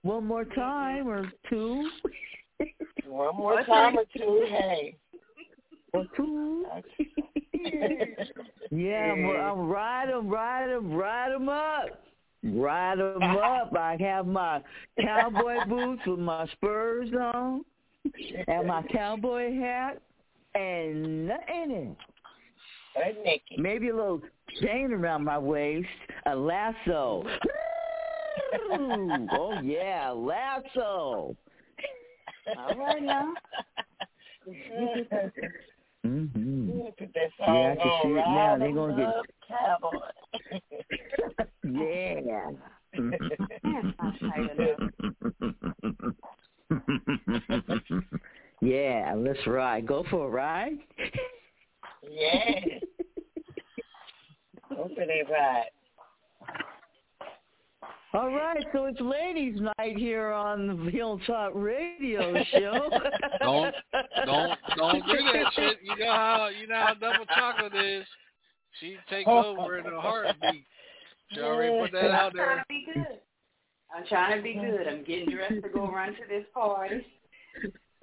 One more time or two. One more time or two, hey. Or two. Yeah, I'm, I'm ride 'em, ride 'em, ride 'em up. Ride 'em up. I have my cowboy boots with my spurs on and my cowboy hat and nothing in it. Maybe a little chain around my waist, a lasso. Oh yeah, lasso. All right now. Mm-hmm. Yeah, I can see it now. They're gonna get. yeah. yeah, let's ride. Go for a ride. Yeah. Go for that ride. All right, so it's ladies' night here on the Hilltop Radio Show. Don't don't don't do that shit. You know how you know how double chocolate is. She take over in a heartbeat. She already put that out there. I'm trying to be good. I'm trying to be good. I'm getting dressed to go run to this party.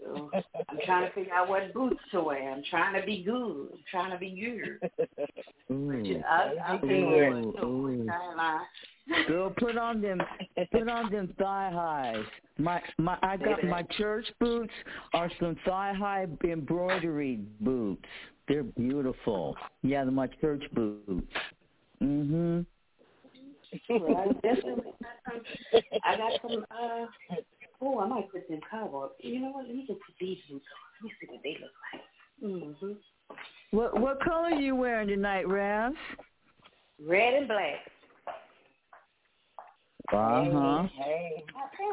So I'm trying to figure out what boots to wear. I'm trying to be good. I'm trying to be good. Ooh. I, I Ooh, feel wear Girl, put on them, put on them thigh highs. My, my, I got my church boots are some thigh high embroidery boots. They're beautiful. Yeah, they're my church boots. Mhm. Well, I definitely got some. I got some. Uh, oh, I might put them cowboy. You know what? Let me just put these boots on. Let me see what they look like. Mhm. What, what color are you wearing tonight, Raz? Red and black. Uh huh. Hey.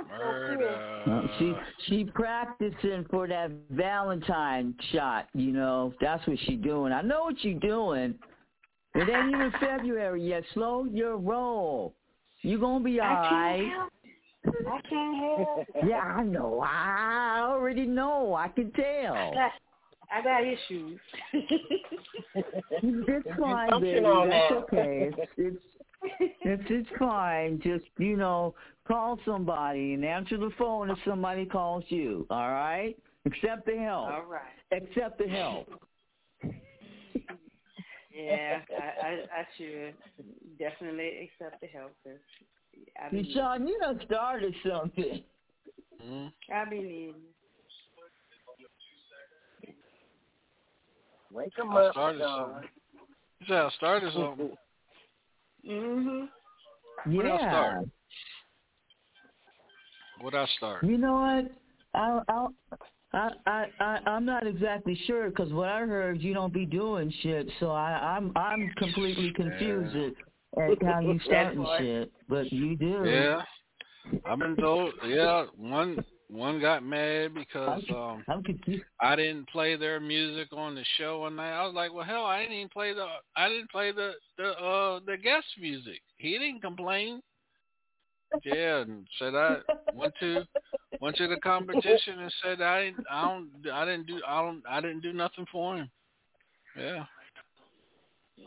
Murder. She she practicing for that Valentine shot. You know, that's what she doing. I know what she doing. It ain't even February yet. Slow your roll. You gonna be all right. I can't help. it. Yeah, I know. I already know. I can I tell. got, I got issues. It's fine, baby. on That's that. okay. It's it's it's it's fine. Just you know, call somebody and answer the phone if somebody calls you. All right. Accept the help. All right. Accept the help. Yeah, I, I, I should definitely accept the help. 'Cause I be, Sean, you done started something. Mhm. I be needing. Wake 'em I up, started Sean. something. You said I started something. Mhm. What else Yeah. started? What I start? You know what? I I I I I- I'm not exactly sure because what I heard you don't be doing shit. So I I'm I'm completely confused at, at how you starting what- shit, but you do. Yeah. I've been told. Yeah, one one got mad because um I'm. I didn't play their music on the show one night. I was like, well, hell, I didn't even play the I didn't play the the uh the guest music. He didn't complain. Yeah, and said I went to went to the competition and said I didn't I don't I didn't do I don't I didn't do nothing for him. Yeah.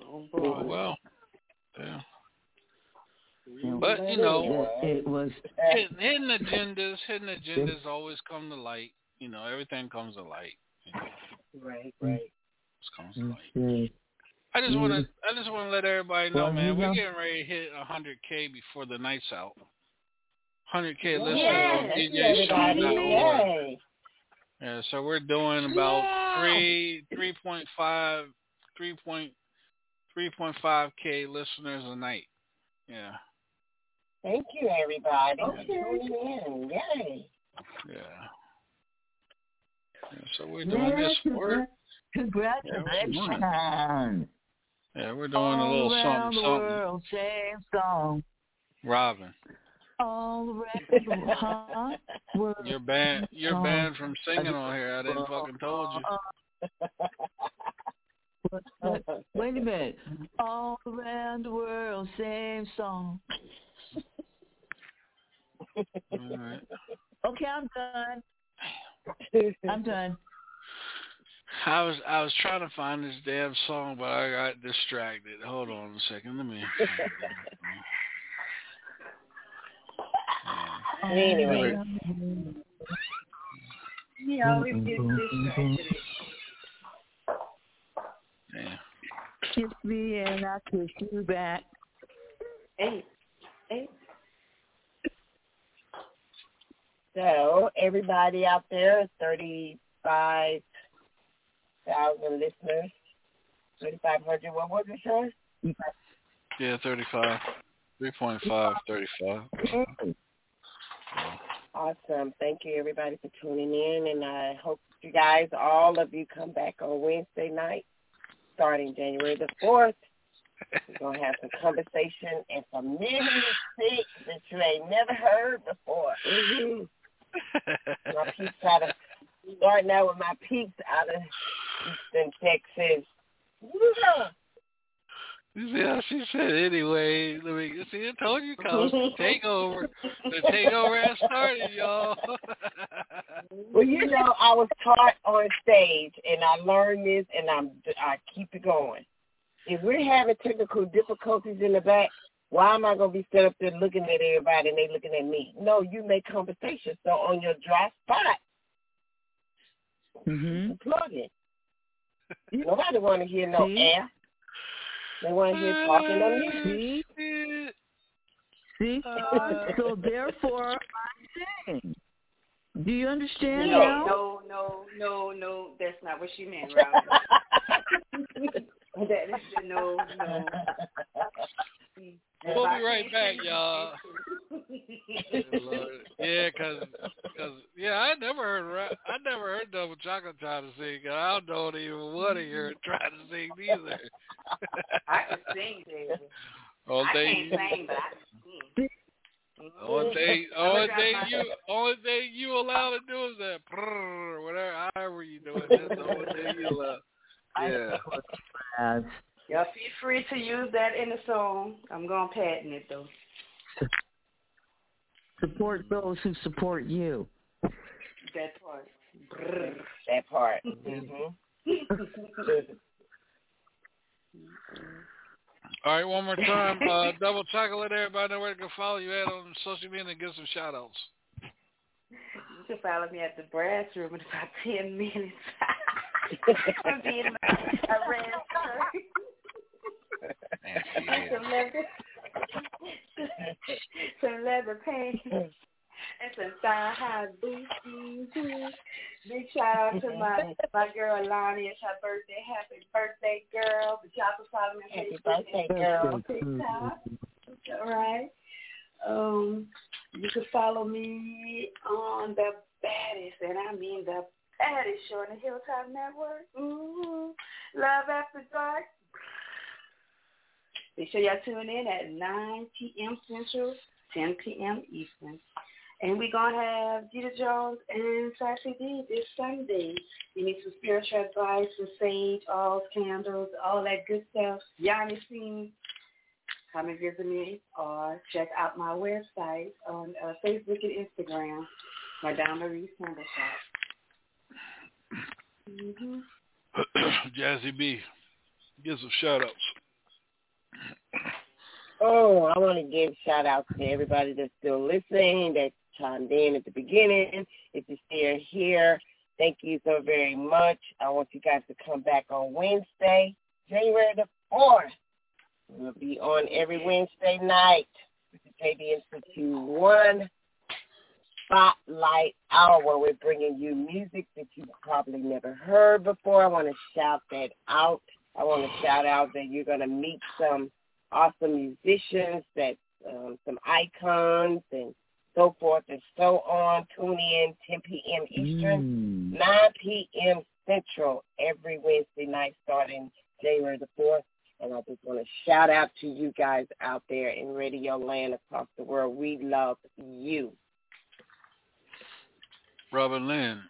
Oh Oh well. Yeah. But you know, It, was hidden, agendas, hidden agendas always come to light. You know, everything comes to light. You know, Right, right. it comes to light. I just want to, I just want to let everybody know, Well, man, we're know- getting ready to hit 100k before the night's out. 100k Yay. listeners on Thank you. DJSean.org. Yeah, so we're doing about Yeah. three, three point five, three point, three point five k listeners a night. Yeah, Thank you, everybody. Okay. In. Yay. yeah. yeah so we're doing this work. Congratulations. Yeah, we're doing a little All something, world, same song. Robin, All around the huh? World, you're banned. You're banned from singing on here. I didn't fucking told you. What- what- Wait a minute. All around the world, same song. All right. Okay, I'm done. I'm done. I was I was trying to find this damn song, but I got distracted. Hold on a second. Let me. Anyway. He always gets distracted. Yeah. Kiss me and I kiss you back. Hey, hey. So everybody out there, thirty-five thousand listeners, thirty-five hundred. What was it, Sean? Yeah, 35. 3.5, 35. Awesome. Thank you, everybody, for tuning in, and I hope you guys, all of you, come back on Wednesday night, starting January the fourth. We're gonna have some conversation and some music that you ain't never heard before. Mm-hmm. my peeps out of starting out with my peeps out of Houston, Texas. Yeah. You see how she said anyway. Let me see. I told you, Coach. The takeover. The takeover has started, y'all. Well, you know, I was taught on stage, and I learned this, and I'm I keep it going. If we're having technical difficulties in the back, why am I gonna be set up there looking at everybody and they looking at me? No, you make conversation. So on your dry spot, Mhm. Plug it. Nobody want to hear no See? air. They want to hear talking on music. See? See? Uh, so therefore, I'm saying, do you understand No, now? no, no, no, no. That's not what she meant, Robin. that is no, no. We'll be right back, y'all. Yeah, cause, cause, yeah, I never heard, Ra- I never heard Double Chocolate trying to sing. and I don't even want to hear it trying to sing either. I can sing, baby. Only I thing, can't sing, but I can sing. only thing, only thing you, my- only thing you allowed to do is that, prrr, whatever, however you do it. That's the only thing you allow. Yeah. As Y'all feel free to use that in the song. I'm gonna patent it though. support those who support you. That part. That part. Mm-hmm. All right, one more time. Uh, double chocolate. Everybody know where to go follow you at on social media and give some shout outs. You can follow me at the brass room in about ten minutes. I'm being my, a red shirt. some leather, some leather pants, and some thigh high boots. Mhm. Big shout out to my my girl Lonnie. It's her birthday. Happy birthday, girl! But y'all can follow me on Happy Facebook birthday, girl. TikTok. All right. Um, you can follow me on the baddest, and I mean the baddest show on the Hilltop Network. Mm-hmm. Love After Dark. Make sure y'all tune in at 9 p.m. Central, 10 p.m. Eastern. And we're going to have Gita Jones and Sassy D this Sunday. You need some spiritual advice, some sage, oils, candles, all that good stuff. Yoni Singh, come and visit me or check out my website on uh, Facebook and Instagram, Madame Marie's Candle Shop. Mm-hmm. Jazzy B, give some shout outs. Oh, I want to give shout outs to everybody that's still listening, that chimed in at the beginning. If you're still here, thank you so very much. I want you guys to come back on Wednesday, January the 4th. We'll be on every Wednesday night with the JD Institute One Spotlight Hour where we're bringing you music that you probably never heard before. I want to shout that out. I want to shout out that you're going to meet some awesome musicians, that um, some icons and so forth and so on. Tune in 10 p.m. Eastern, 9 p.m. Central every Wednesday night starting January the 4th. And I just want to shout out to you guys out there in radio land across the world. We love you. Robin Lynn.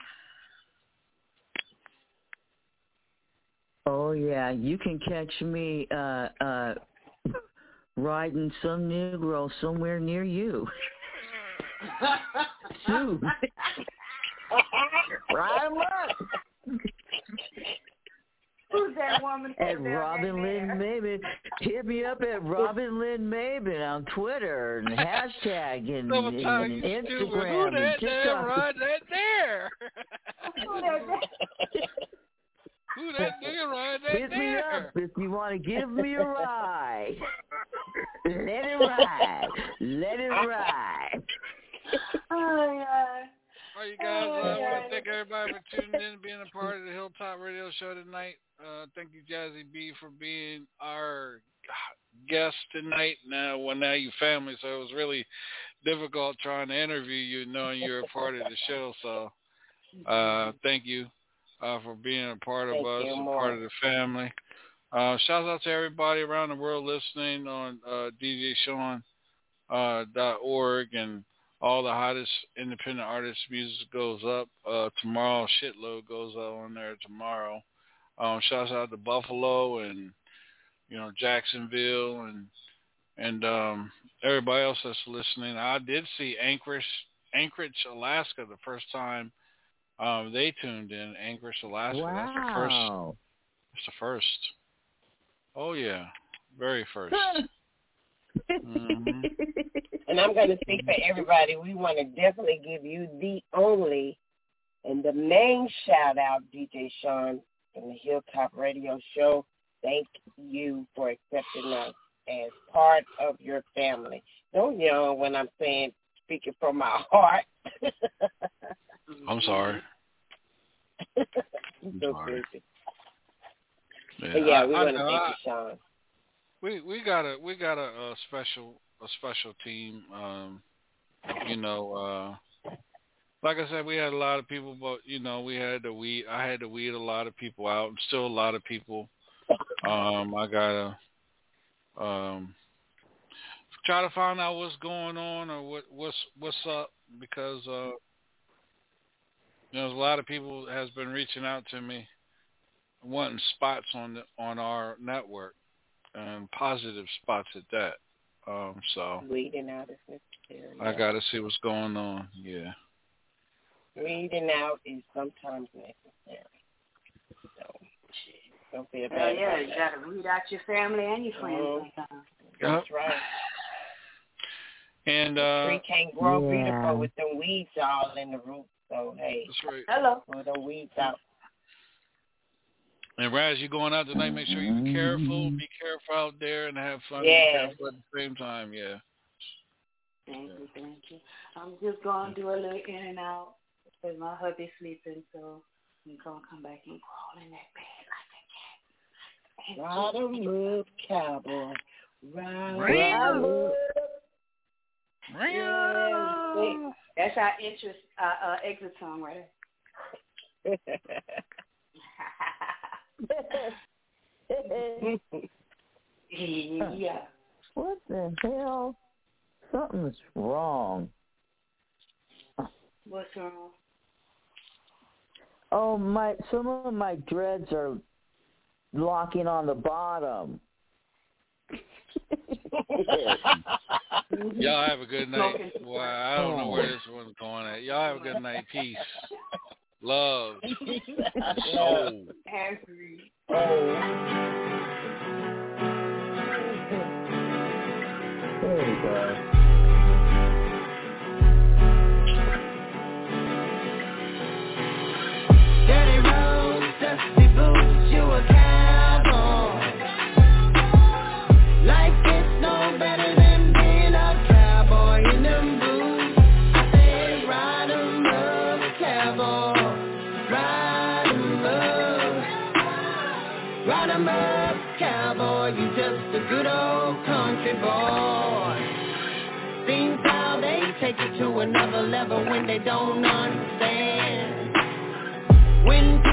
Oh yeah, you can catch me uh uh riding some Negro somewhere near you. Soon. Ride 'em up. Who's that woman? At Robin? Lynn Maben. Hit me up at Robin Lynn Maben on Twitter and hashtag and, Double and, and you stupid. Who Instagram and that there TikTok. right that there? Who that- nigga right that Hit me there? up if you want to give me a ride. Let it ride. Let it ride. Oh, yeah. All right, you guys. Uh, I want to thank everybody for tuning in and being a part of the Hilltop Radio Show tonight. Uh, thank you, Jazzy B, for being our guest tonight. Now, well, now you family, so it was really difficult trying to interview you, knowing you're a part of the show. So, uh, thank you uh, for being a part of Thank us, you, and part of the family. Uh, shout out to everybody around the world listening on uh, DJSean uh, dot org and all the hottest independent artists music goes up. Uh tomorrow shitload goes up on there tomorrow. Um shouts out to buffalo and you know jacksonville and and um everybody else that's listening. I did see anchorage anchorage alaska the first time um they tuned in anchorage alaska that's the first Wow. that's the first oh yeah very first Mhm. And I'm going to speak for everybody. We want to definitely give you the only And the main shout out, DJ Sean from the Hilltop Radio Show. Thank you for accepting us as part of your family. Don't yell when I'm saying speaking from my heart. I'm sorry. I'm so sorry. busy. Yeah, But yeah, we I want to thank I- you, Sean. we we got a we got a, a special a special team. Um, you know, uh, like I said, we had a lot of people, but you know, we had to weed. I had to weed a lot of people out. and Still a lot of people. Um, I gotta um try to find out what's going on or what what's what's up because uh you know, there's a lot of people has been reaching out to me wanting spots on the on our network and positive spots at that. Um, so Weeding out is necessary. I got to see what's going on. Yeah. Weeding out is sometimes necessary. So, don't feel Hell bad yeah, you gotta weed out your family and your friends Mhm. sometimes. That's right. And The uh, tree can't grow Yeah. beautiful with them weeds all in the root. So hey, That's right. Hello. Pull them weeds out. and Raz, you going out tonight? Make sure you be careful. Be careful out there and have fun. Be Yeah. careful at the same time. Yeah. Thank you, thank you. I'm just gonna do a little in and out because my hubby's sleeping, so I'm gonna come back and crawl in that bed like a cat. Ride 'em up, cowboy. Ride 'em Ram. Yeah, That's our interest, uh, uh, exit song right there. yeah. What the hell? Something's wrong. What's wrong? Oh my! Some of my dreads are locking on the bottom. Mm-hmm. Y'all have a good night. Well, I don't know where this one's going at. Y'all have a good night. Peace. Love. Soul. Angry. There you go. To another level when they don't understand. When